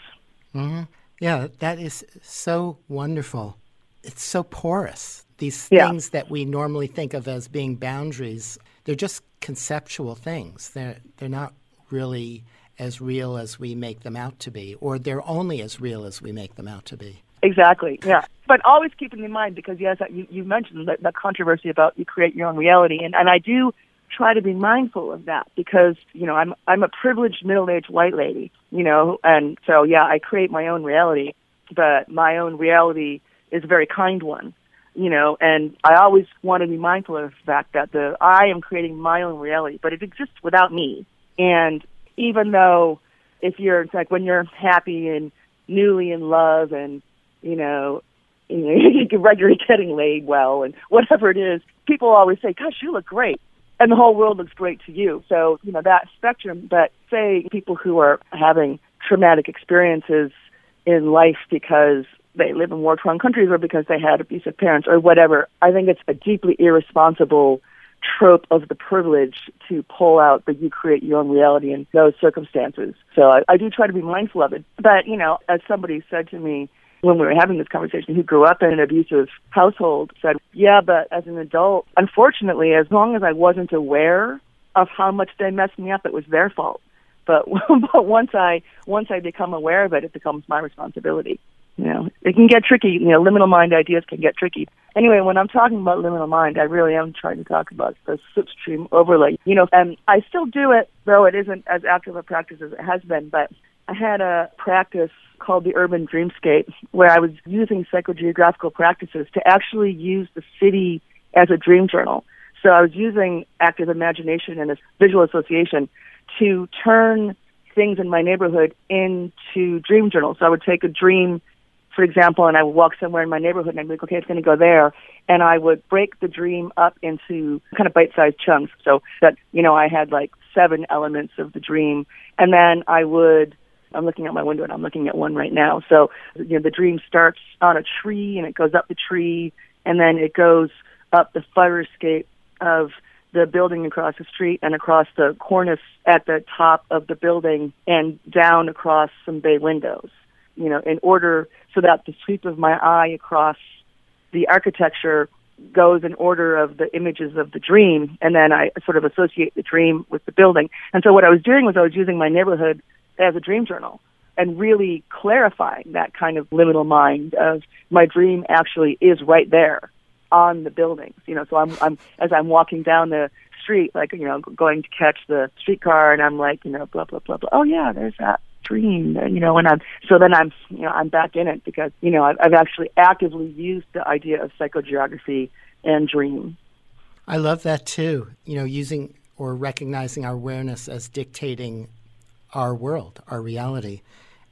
A: Mm-hmm. Yeah, that is so wonderful. It's so porous. These
G: Yeah.
A: things that we normally think of as being boundaries, they're just conceptual things. They're they're not really as real as we make them out to be, or they're only as real as we make them out to be.
G: Exactly. Yeah. But always keeping in mind because yes, you, you mentioned the, the controversy about you create your own reality, and and I do try to be mindful of that because you know I'm I'm a privileged middle aged white lady, you know, and so yeah, I create my own reality, but my own reality is a very kind one, you know, and I always want to be mindful of the fact that the I am creating my own reality, but it exists without me, and even though if you're like when you're happy and newly in love and you know you know you're getting laid well and whatever it is people always say gosh you look great and the whole world looks great to you so you know that spectrum but say people who are having traumatic experiences in life because they live in war torn countries or because they had abusive parents or whatever i think it's a deeply irresponsible trope of the privilege to pull out that you create your own reality in those circumstances. So I, I do try to be mindful of it. But, you know, as somebody said to me when we were having this conversation who grew up in an abusive household said, Yeah, but as an adult, unfortunately, as long as I wasn't aware of how much they messed me up, it was their fault. But but once I once I become aware of it, it becomes my responsibility. You know, it can get tricky. You know, liminal mind ideas can get tricky. Anyway, when I'm talking about liminal mind, I really am trying to talk about the slipstream overlay. You know, and I still do it, though it isn't as active a practice as it has been. But I had a practice called the Urban Dreamscape where I was using psychogeographical practices to actually use the city as a dream journal. So I was using active imagination and visual association to turn things in my neighborhood into dream journals. So I would take a dream, for example, and I would walk somewhere in my neighborhood and I'd be like, okay, it's going to go there. And I would break the dream up into kind of bite-sized chunks so that, you know, I had like seven elements of the dream. And then I would I'm looking out my window and I'm looking at one right now. So, you know, the dream starts on a tree and it goes up the tree and then it goes up the fire escape of the building across the street and across the cornice at the top of the building and down across some bay windows, you know, in order so that the sweep of my eye across the architecture goes in order of the images of the dream and then I sort of associate the dream with the building. And so what I was doing was I was using my neighborhood as a dream journal and really clarifying that kind of liminal mind of my dream actually is right there on the buildings. You know, so I'm I'm as I'm walking down the street, like you know, going to catch the streetcar, and I'm like, you know, blah blah blah blah. Oh yeah, there's that dream, you know, and I'm so then I'm you know I'm back in it because you know I've, I've actually actively used the idea of psychogeography and dream.
A: I love that too. You know, using or recognizing our awareness as dictating our world, our reality,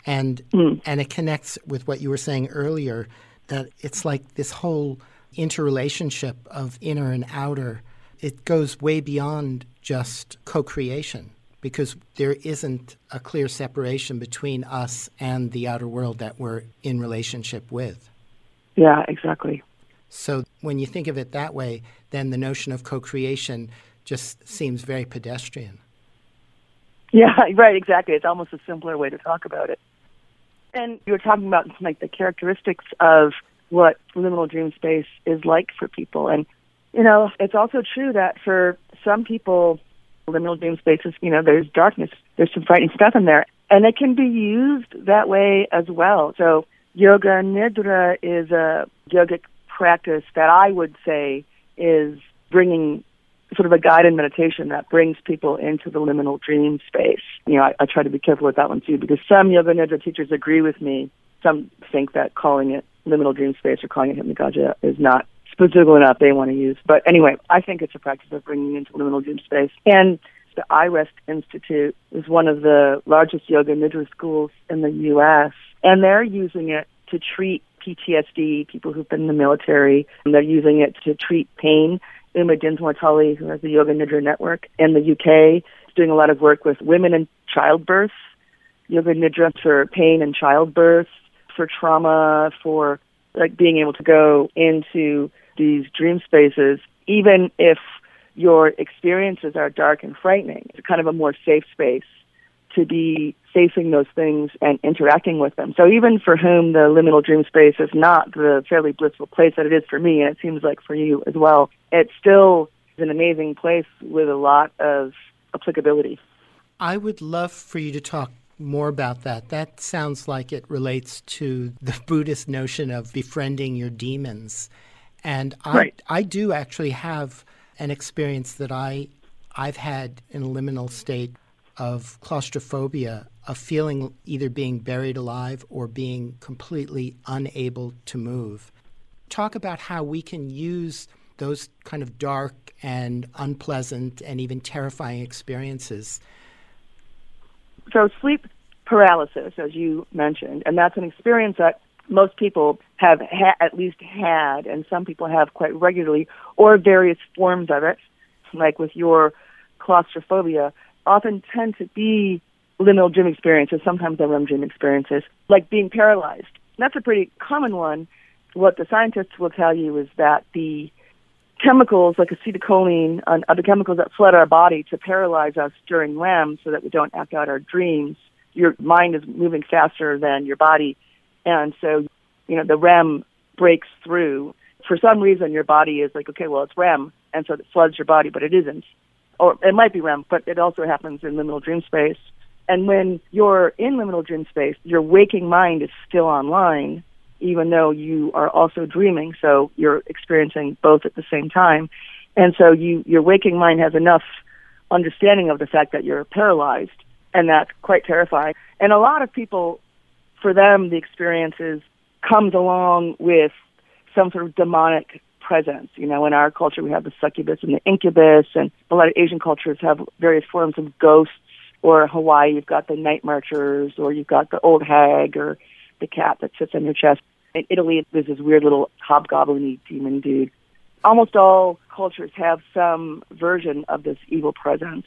A: and mm. and it connects with what you were saying earlier that it's like this whole interrelationship of inner and outer, it goes way beyond just co creation because there isn't a clear separation between us and the outer world that we're in relationship with.
G: Yeah, exactly.
A: So when you think of it that way, then the notion of co creation just seems very pedestrian.
G: Yeah, right, exactly. It's almost a simpler way to talk about it. And you were talking about like the characteristics of what liminal dream space is like for people. And, you know, it's also true that for some people, liminal dream spaces, you know, there's darkness, there's some frightening stuff in there. And it can be used that way as well. So, yoga nidra is a yogic practice that I would say is bringing sort of a guided meditation that brings people into the liminal dream space. You know, I, I try to be careful with that one too because some yoga nidra teachers agree with me. Some think that calling it liminal dream space or calling it hypnagogia is not specific enough they want to use. But anyway, I think it's a practice of bringing into liminal dream space. And the iRest Institute is one of the largest yoga nidra schools in the U.S., and they're using it to treat PTSD, people who've been in the military, and they're using it to treat pain. Uma Dinsmore-Tully, who has the Yoga Nidra Network in the UK, doing a lot of work with women in childbirth, Yoga Nidra for pain and childbirth, for trauma, for like being able to go into these dream spaces, even if your experiences are dark and frightening. It's kind of a more safe space to be facing those things and interacting with them. So even for whom the liminal dream space is not the fairly blissful place that it is for me, and it seems like for you as well, it still is an amazing place with a lot of applicability.
A: I would love for you to talk more about that. That sounds like it relates to the Buddhist notion of befriending your demons. And I,
G: right.
A: I do actually have an experience that I, I've had in a liminal state of claustrophobia, of feeling either being buried alive or being completely unable to move. Talk about how we can use those kind of dark and unpleasant and even terrifying experiences
G: so sleep paralysis, as you mentioned, and that's an experience that most people have ha- at least had, and some people have quite regularly, or various forms of it, like with your claustrophobia, often tend to be liminal dream experiences. Sometimes REM dream experiences, like being paralyzed. That's a pretty common one. What the scientists will tell you is that the chemicals like acetylcholine and other chemicals that flood our body to paralyze us during REM so that we don't act out our dreams. Your mind is moving faster than your body. And so, you know, the REM breaks through. For some reason, your body is like, okay, well, it's REM. And so it floods your body, but it isn't. Or it might be REM, but it also happens in liminal dream space. And when you're in liminal dream space, your waking mind is still online even though you are also dreaming. So you're experiencing both at the same time. And so you, your waking mind has enough understanding of the fact that you're paralyzed, and that's quite terrifying. And a lot of people, for them, the experience is comes along with some sort of demonic presence. You know, in our culture, we have the succubus and the incubus, and a lot of Asian cultures have various forms of ghosts. Or Hawaii, you've got the night marchers, or you've got the old hag, or the cat that sits on your chest. In Italy, there's this weird little hobgoblin demon dude. Almost all cultures have some version of this evil presence.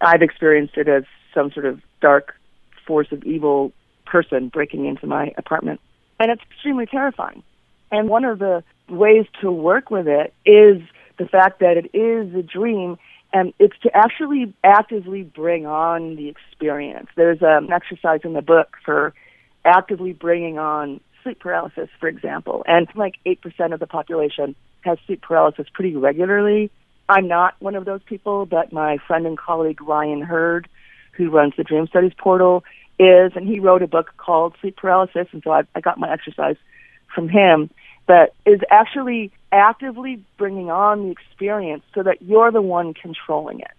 G: I've experienced it as some sort of dark force of evil person breaking into my apartment. And it's extremely terrifying. And one of the ways to work with it is the fact that it is a dream and it's to actually actively bring on the experience. There's an exercise in the book for actively bringing on sleep paralysis, for example, and like 8% of the population has sleep paralysis pretty regularly. I'm not one of those people, but my friend and colleague Ryan Hurd, who runs the Dream Studies portal, is, and he wrote a book called Sleep Paralysis, and so I, I got my exercise from him, that is actually actively bringing on the experience so that you're the one controlling it.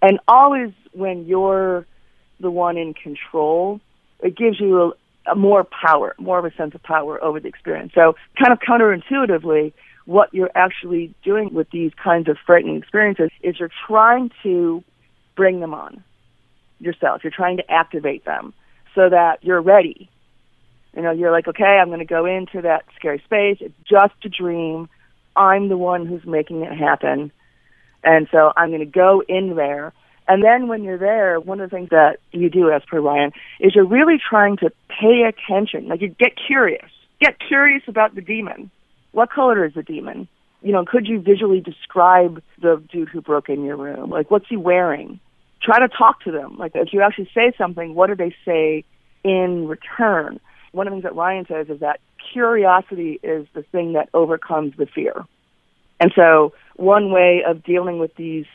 G: And always when you're the one in control, it gives you a, a more power, more of a sense of power over the experience. So, kind of counterintuitively, what you're actually doing with these kinds of frightening experiences is you're trying to bring them on yourself. You're trying to activate them so that you're ready. You know, you're like, okay, I'm going to go into that scary space. It's just a dream. I'm the one who's making it happen. And so I'm going to go in there. And then when you're there, one of the things that you do as per Ryan is you're really trying to pay attention. Like you get curious. Get curious about the demon. What color is the demon? You know, could you visually describe the dude who broke in your room? Like what's he wearing? try to talk to them. Like if you actually say something, what do they say in return? One of the things that Ryan says is that curiosity is the thing that overcomes the fear. And so one way of dealing with these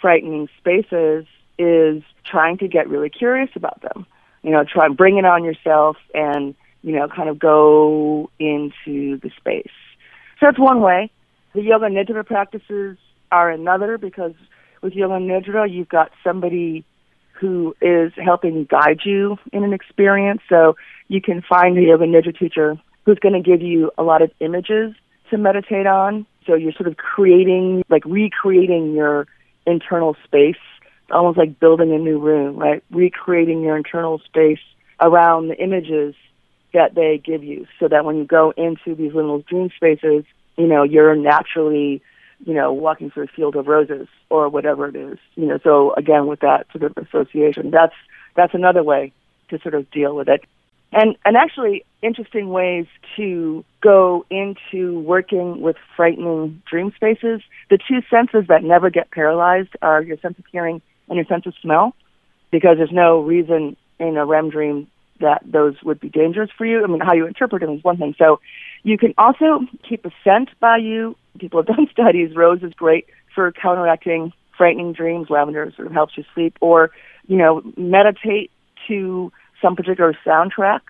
G: frightening spaces is trying to get really curious about them. You know, try and bring it on yourself and, you know, kind of go into the space. So that's one way. The yoga nidra practices are another because with Yoga Nidra, you've got somebody who is helping guide you in an experience. So you can find a Yoga Nidra teacher who's going to give you a lot of images to meditate on. So you're sort of creating, like recreating your internal space, almost like building a new room, right? Recreating your internal space around the images that they give you so that when you go into these little dream spaces, you know, you're naturally you know, walking through a field of roses or whatever it is. You know, so again, with that sort of association, that's that's another way to sort of deal with it. And and actually, interesting ways to go into working with frightening dream spaces. The two senses that never get paralyzed are your sense of hearing and your sense of smell, because there's no reason in a REM dream that those would be dangerous for you. I mean, how you interpret them is one thing. So you can also keep a scent by you people have done studies. Rose is great for counteracting frightening dreams. Lavender sort of helps you sleep, or you know, meditate to some particular soundtrack,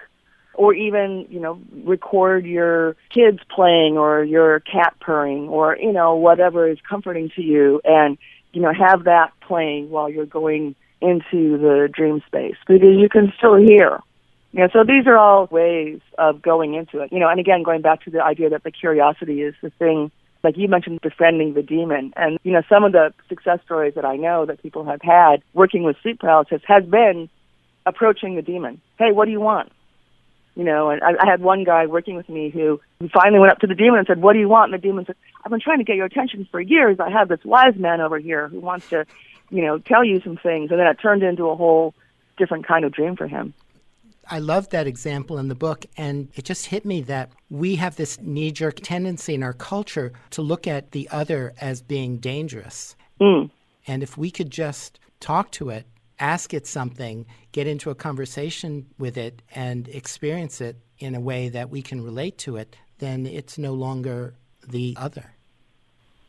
G: or even you know, record your kids playing or your cat purring, or you know, whatever is comforting to you, and you know, have that playing while you're going into the dream space because you can still hear. You know, so these are all ways of going into it. You know, and again, going back to the idea that the curiosity is the thing like you mentioned befriending the demon. And you know some of the success stories that i know that people have had working with sleep paralysis has been approaching the demon. Hey what do you want? You know and i, I had one guy working with me who finally went up to the demon and said what do you want? And the demon said i've been trying to get your attention for years. I have this wise man over here who wants to you know tell you some things. And then it turned into a whole different kind of dream for him
A: I love that example in the book, and it just hit me that we have this knee jerk tendency in our culture to look at the other as being dangerous.
G: Mm.
A: And if we could just talk to it, ask it something, get into a conversation with it, and experience it in a way that we can relate to it, then it's no longer the other.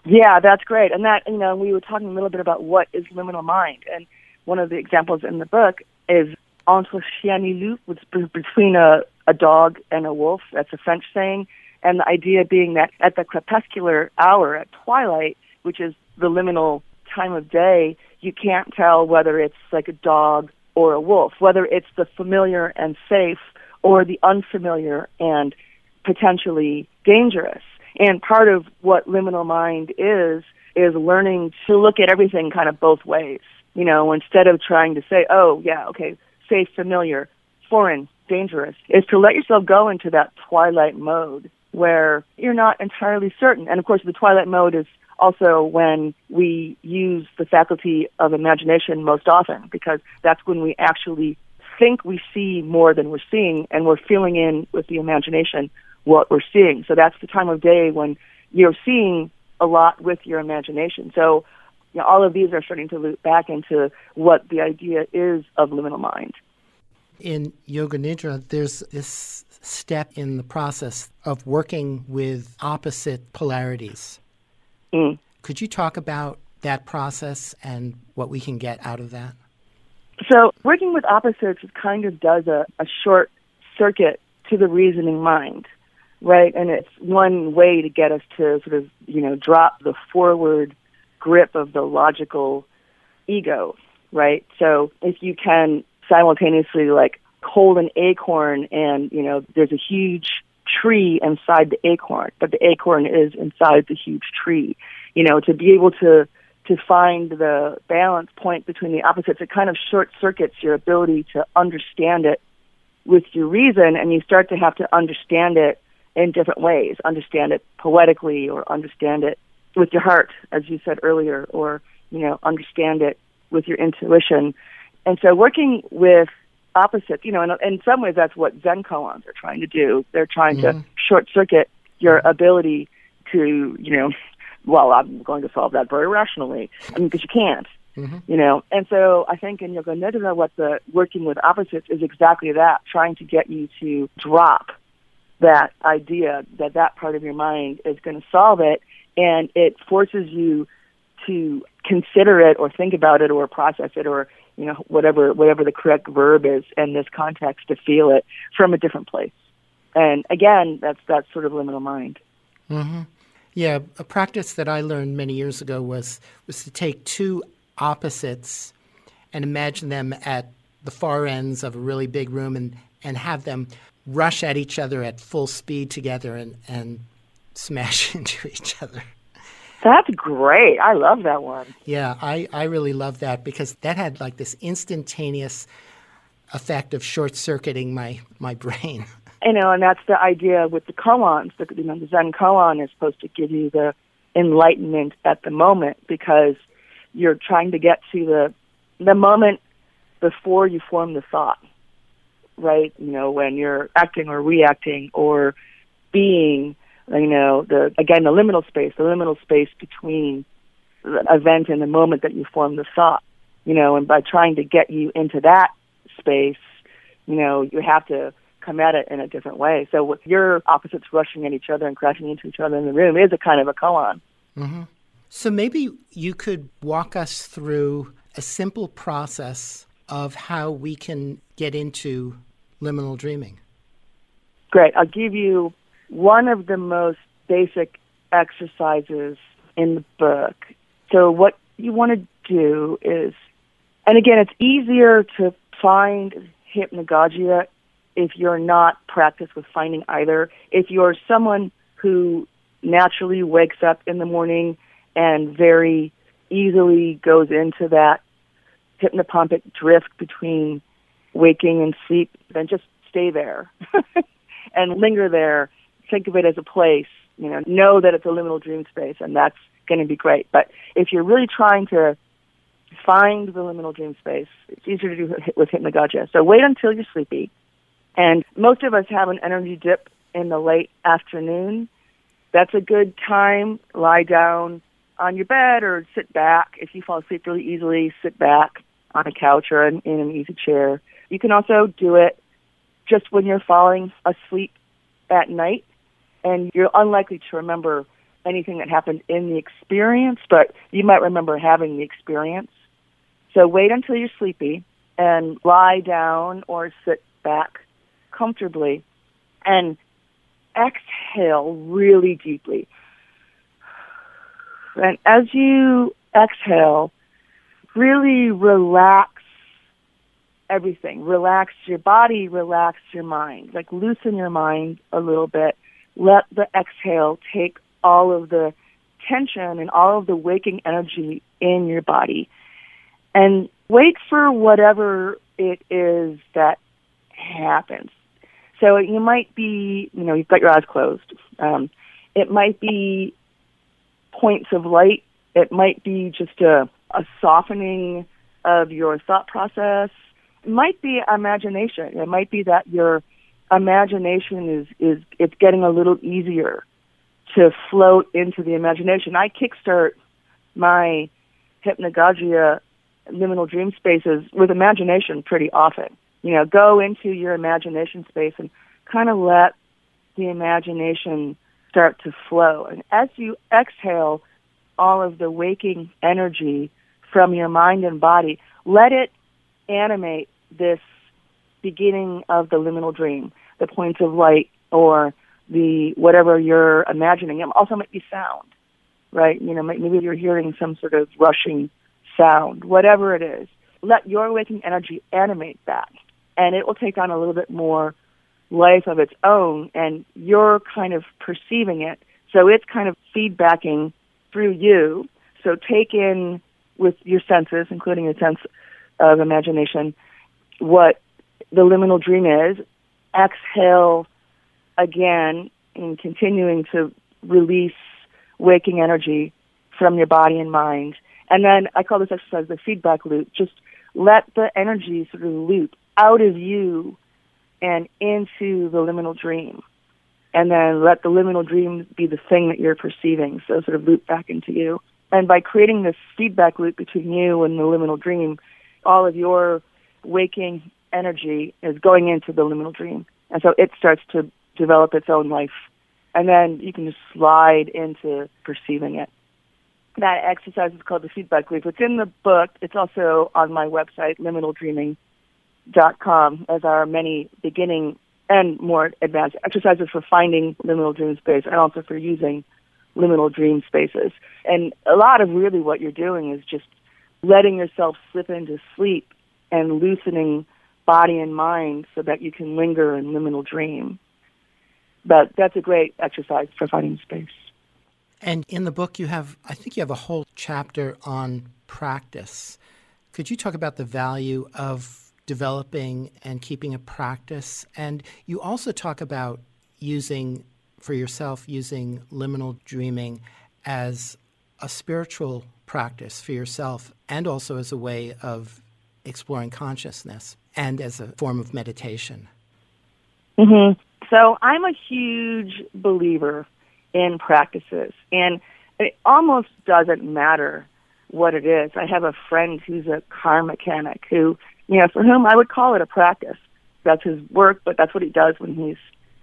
G: Yeah, that's great. And that, you know, we were talking a little bit about what is liminal mind. And one of the examples in the book is entre chien et loup, which between a, a dog and a wolf. That's a French saying. And the idea being that at the crepuscular hour, at twilight, which is the liminal time of day, you can't tell whether it's like a dog or a wolf, whether it's the familiar and safe or the unfamiliar and potentially dangerous. And part of what liminal mind is, is learning to look at everything kind of both ways. You know, instead of trying to say, oh, yeah, okay, safe, familiar, foreign, dangerous, is to let yourself go into that twilight mode where you're not entirely certain. And of course, the twilight mode is also when we use the faculty of imagination most often because that's when we actually think we see more than we're seeing and we're filling in with the imagination what we're seeing. So that's the time of day when you're seeing a lot with your imagination. So you know, all of these are starting to loop back into what the idea is of liminal mind.
A: In Yoga Nidra, there's this step in the process of working with opposite polarities.
G: Mm.
A: Could you talk about that process and what we can get out of that?
G: So, working with opposites kind of does a, a short circuit to the reasoning mind, right? And it's one way to get us to sort of, you know, drop the forward grip of the logical ego, right? So, if you can simultaneously, like, hold an acorn and, you know, there's a huge tree inside the acorn, but the acorn is inside the huge tree. You know, to be able to to find the balance point between the opposites, it kind of short circuits your ability to understand it with your reason, and you start to have to understand it in different ways. Understand it poetically, or understand it with your heart, as you said earlier, or you know, understand it with your intuition. And so, working with opposites. You know, in, in some ways, that's what Zen koans are trying to do. They're trying
A: Mm-hmm.
G: to short circuit your ability to, you know, well, I'm going to solve that very rationally. I mean, because you can't. You know, and so I think in Yoga Nidra, what the working with opposites is exactly that, trying to get you to drop that idea that that part of your mind is going to solve it, and it forces you to consider it or think about it or process it or you know whatever whatever the correct verb is in this context to feel it from a different place. And again, that's that's sort of liminal mind. Mm-hmm.
A: Yeah, a practice that I learned many years ago was was to take two opposites and imagine them at the far ends of a really big room and, and have them rush at each other at full speed together and, and smash into each other.
G: That's great. I love that one.
A: Yeah, I, I really love that because that had like this instantaneous effect of short circuiting my, my brain.
G: You know, and that's the idea with the koans. The, you know, the Zen koan is supposed to give you the enlightenment at the moment because you're trying to get to the the moment before you form the thought, right? You know, when you're acting or reacting or being, you know, the again the liminal space, the liminal space between the event and the moment that you form the thought. You know, and by trying to get you into that space, you know, you have to come at it in a different way. So with your opposites rushing at each other and crashing into each other in the room is a kind of a koan. Mm-hmm.
A: So maybe you could walk us through a simple process of how we can get into liminal dreaming.
G: Great. I'll give you one of the most basic exercises in the book. So what you want to do is, and again, it's easier to find hypnagogia if you're not practiced with finding either. If you're someone who naturally wakes up in the morning and very easily goes into that hypnopompic drift between waking and sleep, then just stay there and linger there. Think of it as a place. You know, know that it's a liminal dream space, and that's going to be great. But if you're really trying to find the liminal dream space, it's easier to do with hypnagogia. So wait until you're sleepy. And most of us have an energy dip in the late afternoon. That's a good time. Lie down on your bed or sit back. If you fall asleep really easily, sit back on a couch or in, in an easy chair. You can also do it just when you're falling asleep at night and you're unlikely to remember anything that happened in the experience, but you might remember having the experience. So wait until you're sleepy and lie down or sit back comfortably and exhale really deeply. And as you exhale, really relax everything. Relax your body, relax your mind. Like loosen your mind a little bit. Let the exhale take all of the tension and all of the waking energy in your body. And wait for whatever it is that happens. So you might be, you know, you've got your eyes closed. Um, it might be points of light. It might be just a, a softening of your thought process. It might be imagination. It might be that your imagination is, is it's getting a little easier to float into the imagination. I kickstart my hypnagogia liminal dream spaces with imagination pretty often. You know, go into your imagination space and kind of let the imagination start to flow. And as you exhale all of the waking energy from your mind and body, let it animate this beginning of the liminal dream, the points of light or the whatever you're imagining. It also might be sound, right? You know, maybe you're hearing some sort of rushing sound, whatever it is. Let your waking energy animate that, and it will take on a little bit more life of its own, and you're kind of perceiving it. So it's kind of feedbacking through you. So take in with your senses, including the sense of imagination, what the liminal dream is. Exhale again and continuing to release waking energy from your body and mind. And then I call this exercise the feedback loop. Just let the energy sort of loop out of you and into the liminal dream. And then let the liminal dream be the thing that you're perceiving. So sort of loop back into you. And by creating this feedback loop between you and the liminal dream, all of your waking energy is going into the liminal dream. And so it starts to develop its own life. And then you can just slide into perceiving it. That exercise is called the feedback loop. It's in the book. It's also on my website, liminaldreaming.com, as are many beginning and more advanced exercises for finding liminal dream space and also for using liminal dream spaces. And a lot of really what you're doing is just letting yourself slip into sleep and loosening body and mind so that you can linger in liminal dream. But that's a great exercise for finding space.
A: And in the book, you have, I think you have a whole chapter on practice. Could you talk about the value of developing and keeping a practice? And you also talk about using, for yourself, using liminal dreaming as a spiritual practice for yourself and also as a way of exploring consciousness and as a form of meditation.
G: Mm-hmm. So I'm a huge believer in practices, and it almost doesn't matter what it is. I have a friend who's a car mechanic who, you know, for whom I would call it a practice. That's his work, but that's what he does when he's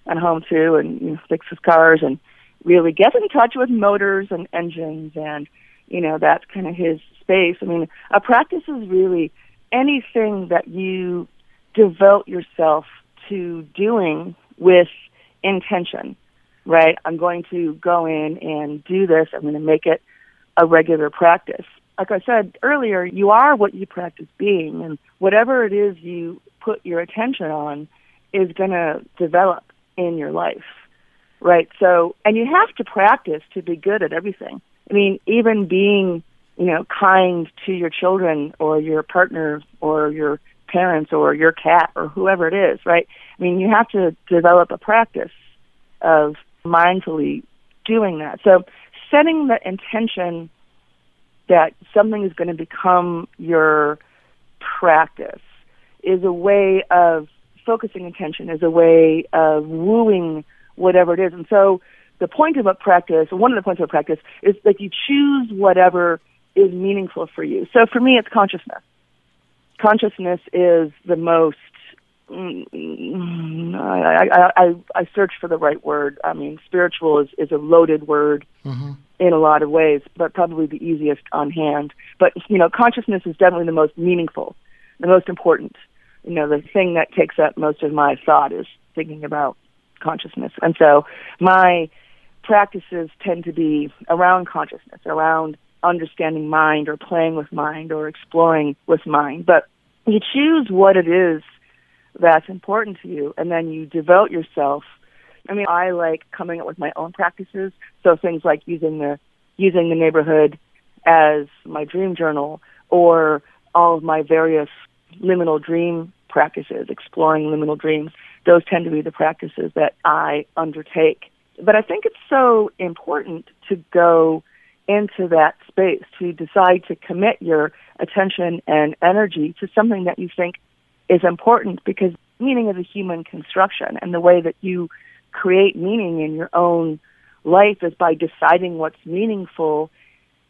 G: at home too, and you know, fixes cars and really gets in touch with motors and engines, and you know, that's kind of his space. I mean, a practice is really anything that you devote yourself to doing with intention, right? I'm going to go in and do this. I'm going to make it a regular practice. Like I said earlier, you are what you practice being, and whatever it is you put your attention on is going to develop in your life, right? So, and you have to practice to be good at everything. I mean, even being, you know, kind to your children or your partner or your parents or your cat or whoever it is, right? I mean, you have to develop a practice of mindfully doing that. So, setting the intention that something is going to become your practice is a way of focusing attention, is a way of wooing whatever it is. And so, the point of a practice, one of the points of a practice, is that you choose whatever is meaningful for you. So, for me, it's consciousness consciousness is the most mm, I, I, I, I search for the right word. I mean, spiritual is, is a loaded word mm-hmm. in a lot of ways, but probably the easiest on hand. But, you know, consciousness is definitely the most meaningful, the most important. You know, the thing that takes up most of my thought is thinking about consciousness. And so my practices tend to be around consciousness, around understanding mind or playing with mind or exploring with mind. But you choose what it is that's important to you, and then you devote yourself. I mean, I like coming up with my own practices. So things like using the using the neighborhood as my dream journal, or all of my various liminal dream practices, exploring liminal dreams. Those tend to be the practices that I undertake. But I think it's so important to go into that space, to decide to commit your attention and energy to something that you think is important because meaning is a human construction and the way that you create meaning in your own life is by deciding what's meaningful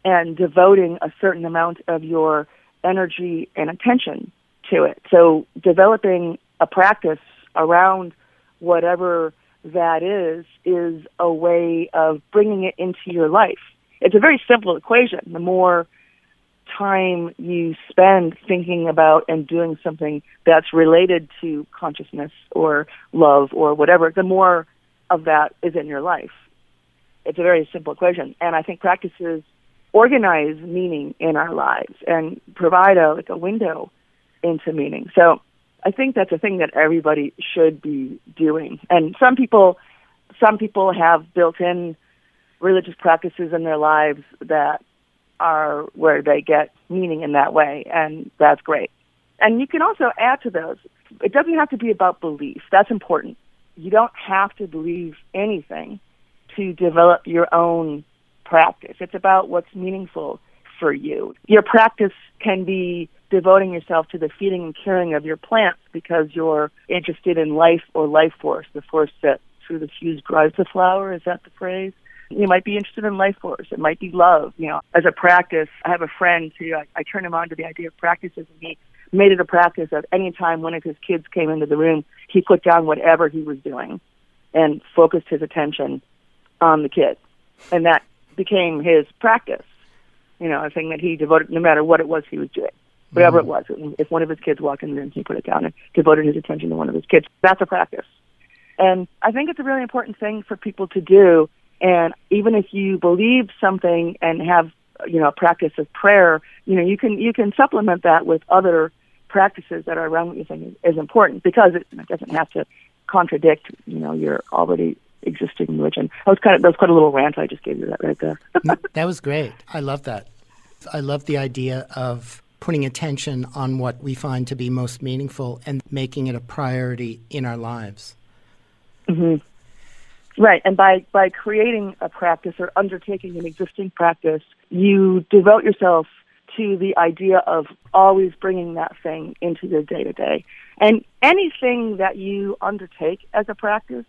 G: and devoting a certain amount of your energy and attention to it. So developing a practice around whatever that is is a way of bringing it into your life. It's a very simple equation. The more time you spend thinking about and doing something that's related to consciousness or love or whatever, the more of that is in your life. It's a very simple equation. And I think practices organize meaning in our lives and provide a like a window into meaning. So I think that's a thing that everybody should be doing. And some people some people have built in religious practices in their lives that are where they get meaning in that way, and that's great. And you can also add to those. It doesn't have to be about belief. That's important. You don't have to believe anything to develop your own practice. It's about what's meaningful for you. Your practice can be devoting yourself to the feeding and caring of your plants because you're interested in life or life force, the force that through the fuse drives the flower. Is that the phrase? You might be interested in life force. It might be love. You know, as a practice, I have a friend who I, I turn him on to the idea of practices, and he made it a practice of any time one of his kids came into the room, he put down whatever he was doing and focused his attention on the kid, and that became his practice. You know, a thing that he devoted, no matter what it was he was doing, whatever mm-hmm. it was. If one of his kids walked in the room, he put it down and devoted his attention to one of his kids. That's a practice. And I think it's a really important thing for people to do and even if you believe something and have, you know, a practice of prayer, you know, you can you can supplement that with other practices that are around what you think is important because it, doesn't have to contradict, you know, your already existing religion. That was kind of that was quite a little rant I just gave you that right there.
A: that was great. I love that. I love the idea of putting attention on what we find to be most meaningful and making it a priority in our lives.
G: Mm-hmm. Right, and by by creating a practice or undertaking an existing practice, you devote yourself to the idea of always bringing that thing into your day to day. And anything that you undertake as a practice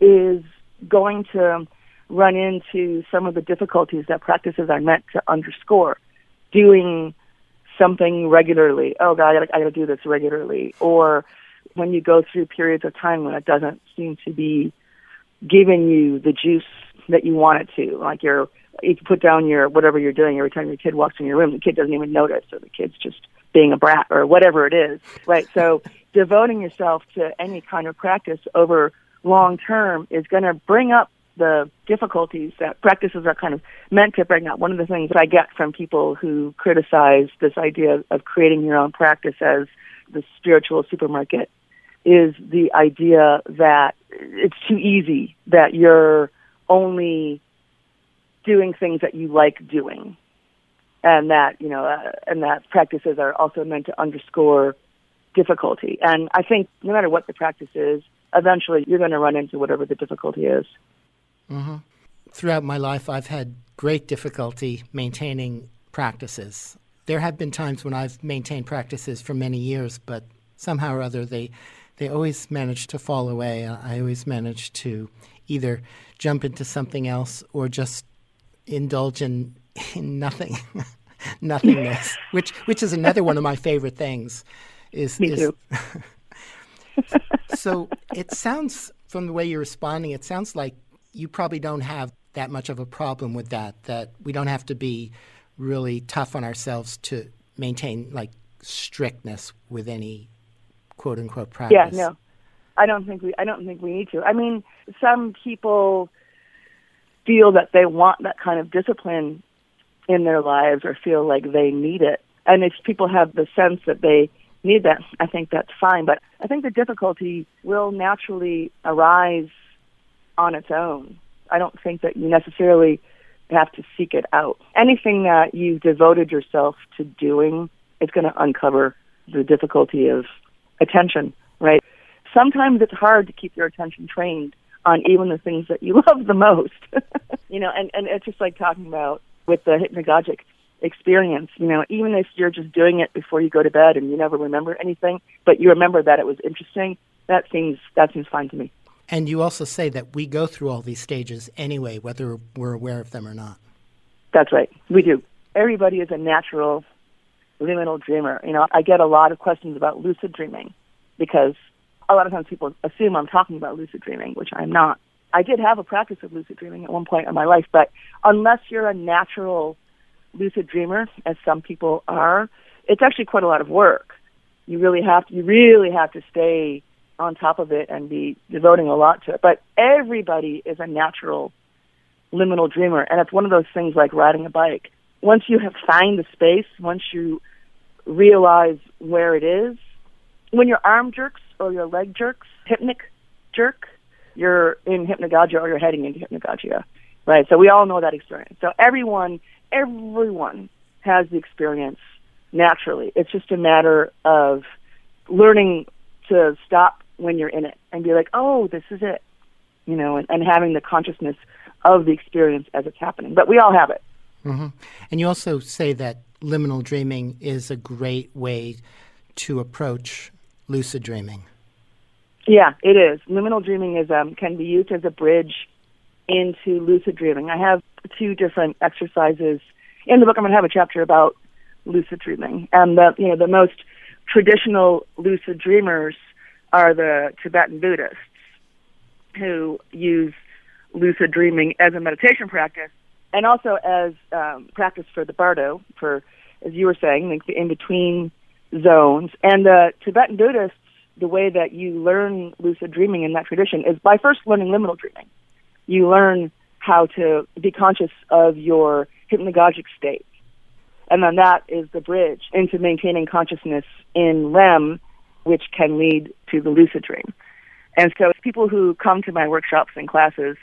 G: is going to run into some of the difficulties that practices are meant to underscore. Doing something regularly. Oh God, I gotta, do this regularly. Or when you go through periods of time when it doesn't seem to be giving you the juice that you want it to. Like you're, you put down your whatever you're doing every time your kid walks in your room, the kid doesn't even notice, or the kid's just being a brat, or whatever it is, right? So devoting yourself to any kind of practice over long term is going to bring up the difficulties that practices are kind of meant to bring up. One of the things that I get from people who criticize this idea of creating your own practice as the spiritual supermarket is the idea that it's too easy, that you're only doing things that you like doing. And that, you know, uh, and that practices are also meant to underscore difficulty. And I think no matter what the practice is, eventually you're going to run into whatever the difficulty is.
A: Mm-hmm. Throughout my life, I've had great difficulty maintaining practices. There have been times when I've maintained practices for many years, but somehow or other they they always manage to fall away. I always manage to either jump into something else or just indulge in, in nothing, nothingness, which which is another one of my favorite things. Is,
G: Me
A: is,
G: too.
A: so it sounds from the way you're responding, it sounds like you probably don't have that much of a problem with that. That we don't have to be really tough on ourselves to maintain like strictness with any quote unquote practice.
G: Yeah, no. I don't think we I don't think we need to. I mean, some people feel that they want that kind of discipline in their lives or feel like they need it. And if people have the sense that they need that, I think that's fine. But I think the difficulty will naturally arise on its own. I don't think that you necessarily have to seek it out. Anything that you've devoted yourself to doing is going to uncover the difficulty of attention, right? Sometimes it's hard to keep your attention trained on even the things that you love the most. you know, and, and it's just like talking about with the hypnagogic experience, you know, even if you're just doing it before you go to bed and you never remember anything, but you remember that it was interesting, that seems that seems fine to me.
A: And you also say that we go through all these stages anyway, whether we're aware of them or not.
G: That's right. We do. Everybody is a natural liminal dreamer. You know, I get a lot of questions about lucid dreaming because a lot of times people assume I'm talking about lucid dreaming, which I'm not. I did have a practice of lucid dreaming at one point in my life, but unless you're a natural lucid dreamer, as some people are, it's actually quite a lot of work. You really have to, you really have to stay on top of it and be devoting a lot to it. But everybody is a natural liminal dreamer, and it's one of those things like riding a bike. Once you have found the space, once you realize where it is, when your arm jerks or your leg jerks, hypnic jerk, you're in hypnagogia or you're heading into hypnagogia, right? So we all know that experience. So everyone, everyone has the experience naturally. It's just a matter of learning to stop when you're in it and be like, oh, this is it, you know, and, and having the consciousness of the experience as it's happening. But we all have it.
A: Mm-hmm. And you also say that liminal dreaming is a great way to approach lucid dreaming.
G: Yeah, it is. Liminal dreaming is um, can be used as a bridge into lucid dreaming. I have two different exercises in the book. I'm going to have a chapter about lucid dreaming, and the you know the most traditional lucid dreamers are the Tibetan Buddhists who use lucid dreaming as a meditation practice and also as um, practice for the bardo, for as you were saying, like the in between zones. And the Tibetan Buddhists, the way that you learn lucid dreaming in that tradition is by first learning liminal dreaming. You learn how to be conscious of your hypnagogic state. And then that is the bridge into maintaining consciousness in REM, which can lead to the lucid dream. And so people who come to my workshops and classes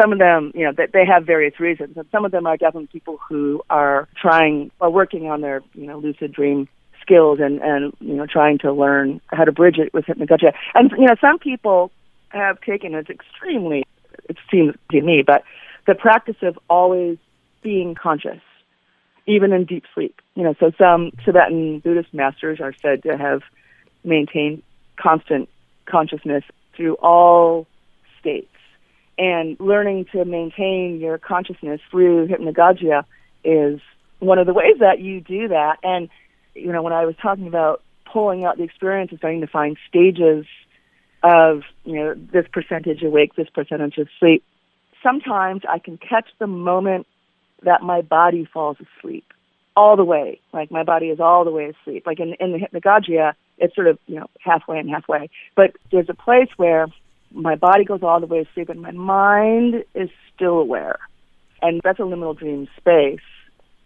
G: some of them, you know, they, they have various reasons, and some of them are definitely people who are trying or working on their, you know, lucid dream skills and and you know trying to learn how to bridge it with hypnagogia. And you know, some people have taken it extremely. It seems to me, but the practice of always being conscious, even in deep sleep. You know, so some Tibetan Buddhist masters are said to have maintained constant consciousness through all states and learning to maintain your consciousness through hypnagogia is one of the ways that you do that. And, you know, when I was talking about pulling out the experience and starting to find stages of, you know, this percentage awake, this percentage asleep, sometimes I can catch the moment that my body falls asleep all the way. Like my body is all the way asleep. Like in, in the hypnagogia, it's sort of, you know, halfway and halfway. But there's a place where my body goes all the way to sleep and my mind is still aware. And that's a liminal dream space.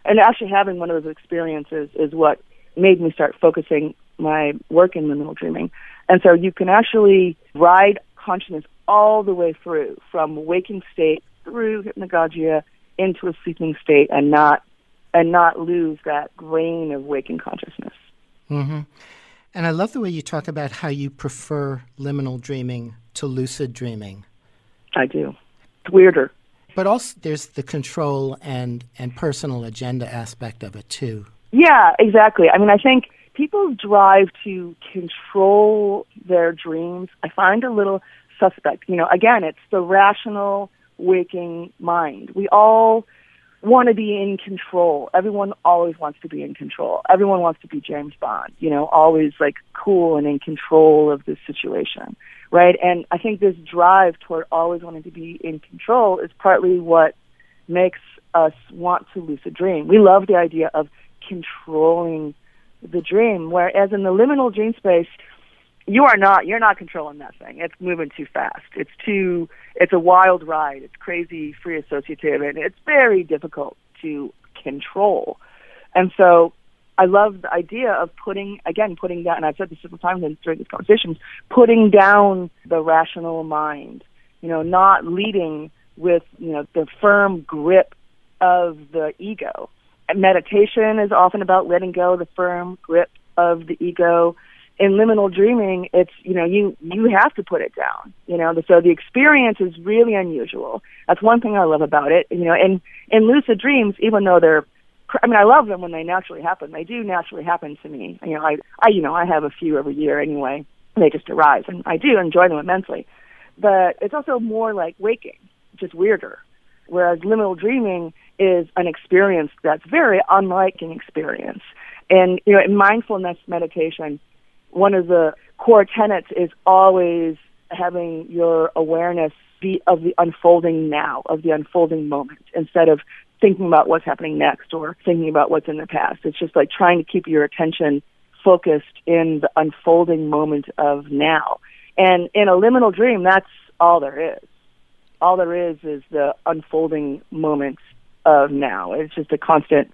G: And actually having one of those experiences is what made me start focusing my work in liminal dreaming. And so you can actually ride consciousness all the way through from waking state through hypnagogia into a sleeping state and not and not lose that grain of waking consciousness.
A: Mm-hmm. And I love the way you talk about how you prefer liminal dreaming to lucid dreaming.
G: I do. It's weirder.
A: But also, there's the control and, and personal agenda aspect of it, too.
G: Yeah, exactly. I mean, I think people's drive to control their dreams, I find a little suspect. You know, again, it's the rational waking mind. We all want to be in control. Everyone always wants to be in control. Everyone wants to be James Bond, you know, always like cool and in control of the situation, right? And I think this drive toward always wanting to be in control is partly what makes us want to lucid dream. We love the idea of controlling the dream, whereas in the liminal dream space, you are not you're not controlling that thing it's moving too fast it's too it's a wild ride it's crazy free associative and it's very difficult to control and so I love the idea of putting, again, putting down, and I've said this several times during these conversations, putting down the rational mind, you know, not leading with, you know, the firm grip of the ego. And meditation is often about letting go the firm grip of the ego. In liminal dreaming, it's, you know, you, you have to put it down, you know, so the experience is really unusual. That's one thing I love about it, you know, and in lucid dreams, even though they're I mean, I love them when they naturally happen. They do naturally happen to me. You know, I, I, you know, I have a few every year anyway. They just arise, and I do enjoy them immensely. But it's also more like waking, just weirder. Whereas liminal dreaming is an experience that's very unlike an experience. And you know, in mindfulness meditation, one of the core tenets is always having your awareness be of the unfolding now, of the unfolding moment, instead of thinking about what's happening next or thinking about what's in the past. It's just like trying to keep your attention focused in the unfolding moment of now. And in a liminal dream, that's all there is. All there is is the unfolding moment of now. It's just a constant,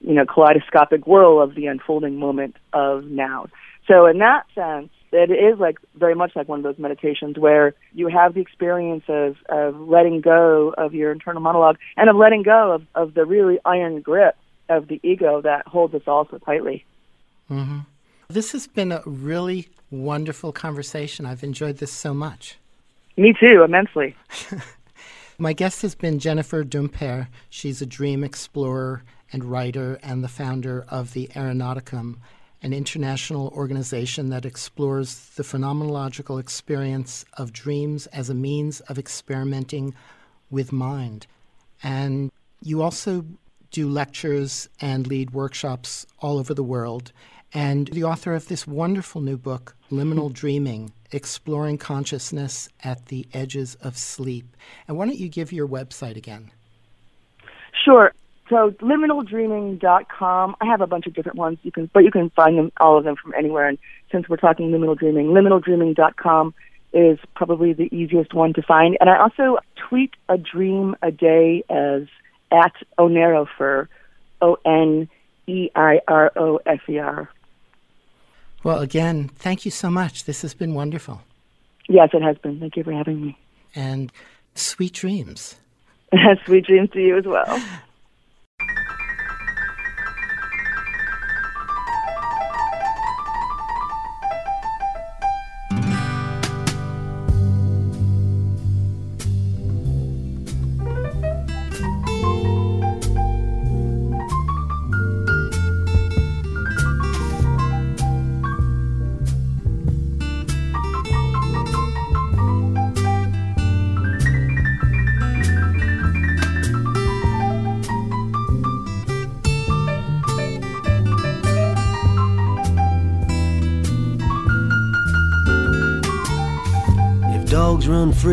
G: you know, kaleidoscopic whirl of the unfolding moment of now. So in that sense, it is like very much like one of those meditations where you have the experience of, of letting go of your internal monologue and of letting go of, of the really iron grip of the ego that holds us all so tightly.
A: Mm-hmm. This has been a really wonderful conversation. I've enjoyed this so much.
G: Me too, immensely.
A: My guest has been Jennifer Dumpert. She's a dream explorer and writer and the founder of the Oneironauticum, an international organization that explores the phenomenological experience of dreams as a means of experimenting with mind. And you also do lectures and lead workshops all over the world. And the author of this wonderful new book, Liminal Dreaming Exploring Consciousness at the Edges of Sleep. And why don't you give your website again?
G: Sure. So liminaldreaming.com. I have a bunch of different ones. You can, but you can find them all of them from anywhere. And since we're talking liminal dreaming, liminaldreaming.com is probably the easiest one to find. And I also tweet a dream a day as at Oneirofer, O N E I R O F E R.
A: Well, again, thank you so much. This has been wonderful.
G: Yes, it has been. Thank you for having me.
A: And sweet dreams.
G: sweet dreams to you as well.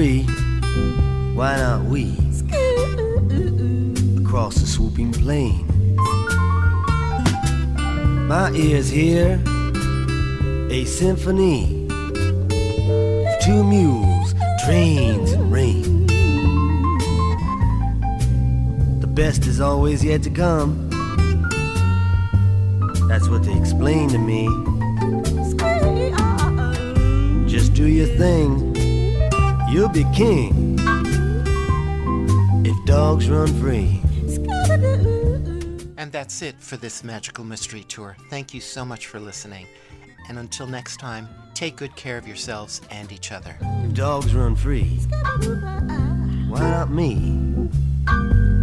E: Free, why not we? Across the swooping plain. My ears hear a symphony of two mules, trains, and rain. The best is always yet to come. That's what they explain to me. Just do your thing you'll be king if dogs run free.
A: And that's it for this magical mystery tour. Thank you so much for listening. And until next time, take good care of yourselves and each other.
E: If dogs run free, why not me?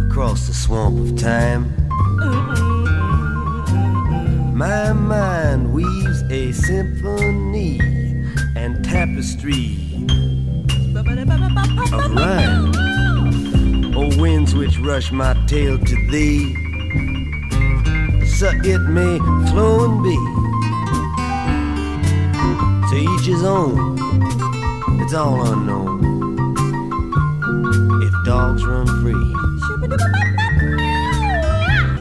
E: Across the swamp of time. My mind weaves a symphony and tapestry of rhyme. O winds which rush my tail to thee, so it may flow and be. To each his own, it's all unknown. If dogs run free,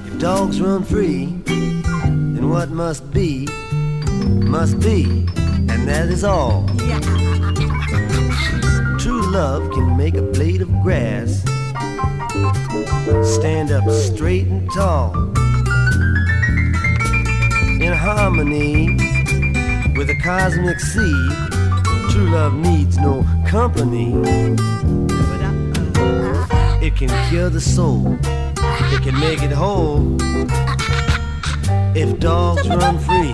E: if dogs run free, then what must be, must be, and that is all love can make a blade of grass stand up straight and tall. in harmony with the cosmic sea. True love needs no company. It can cure the soul, it can make it whole. If dogs run free,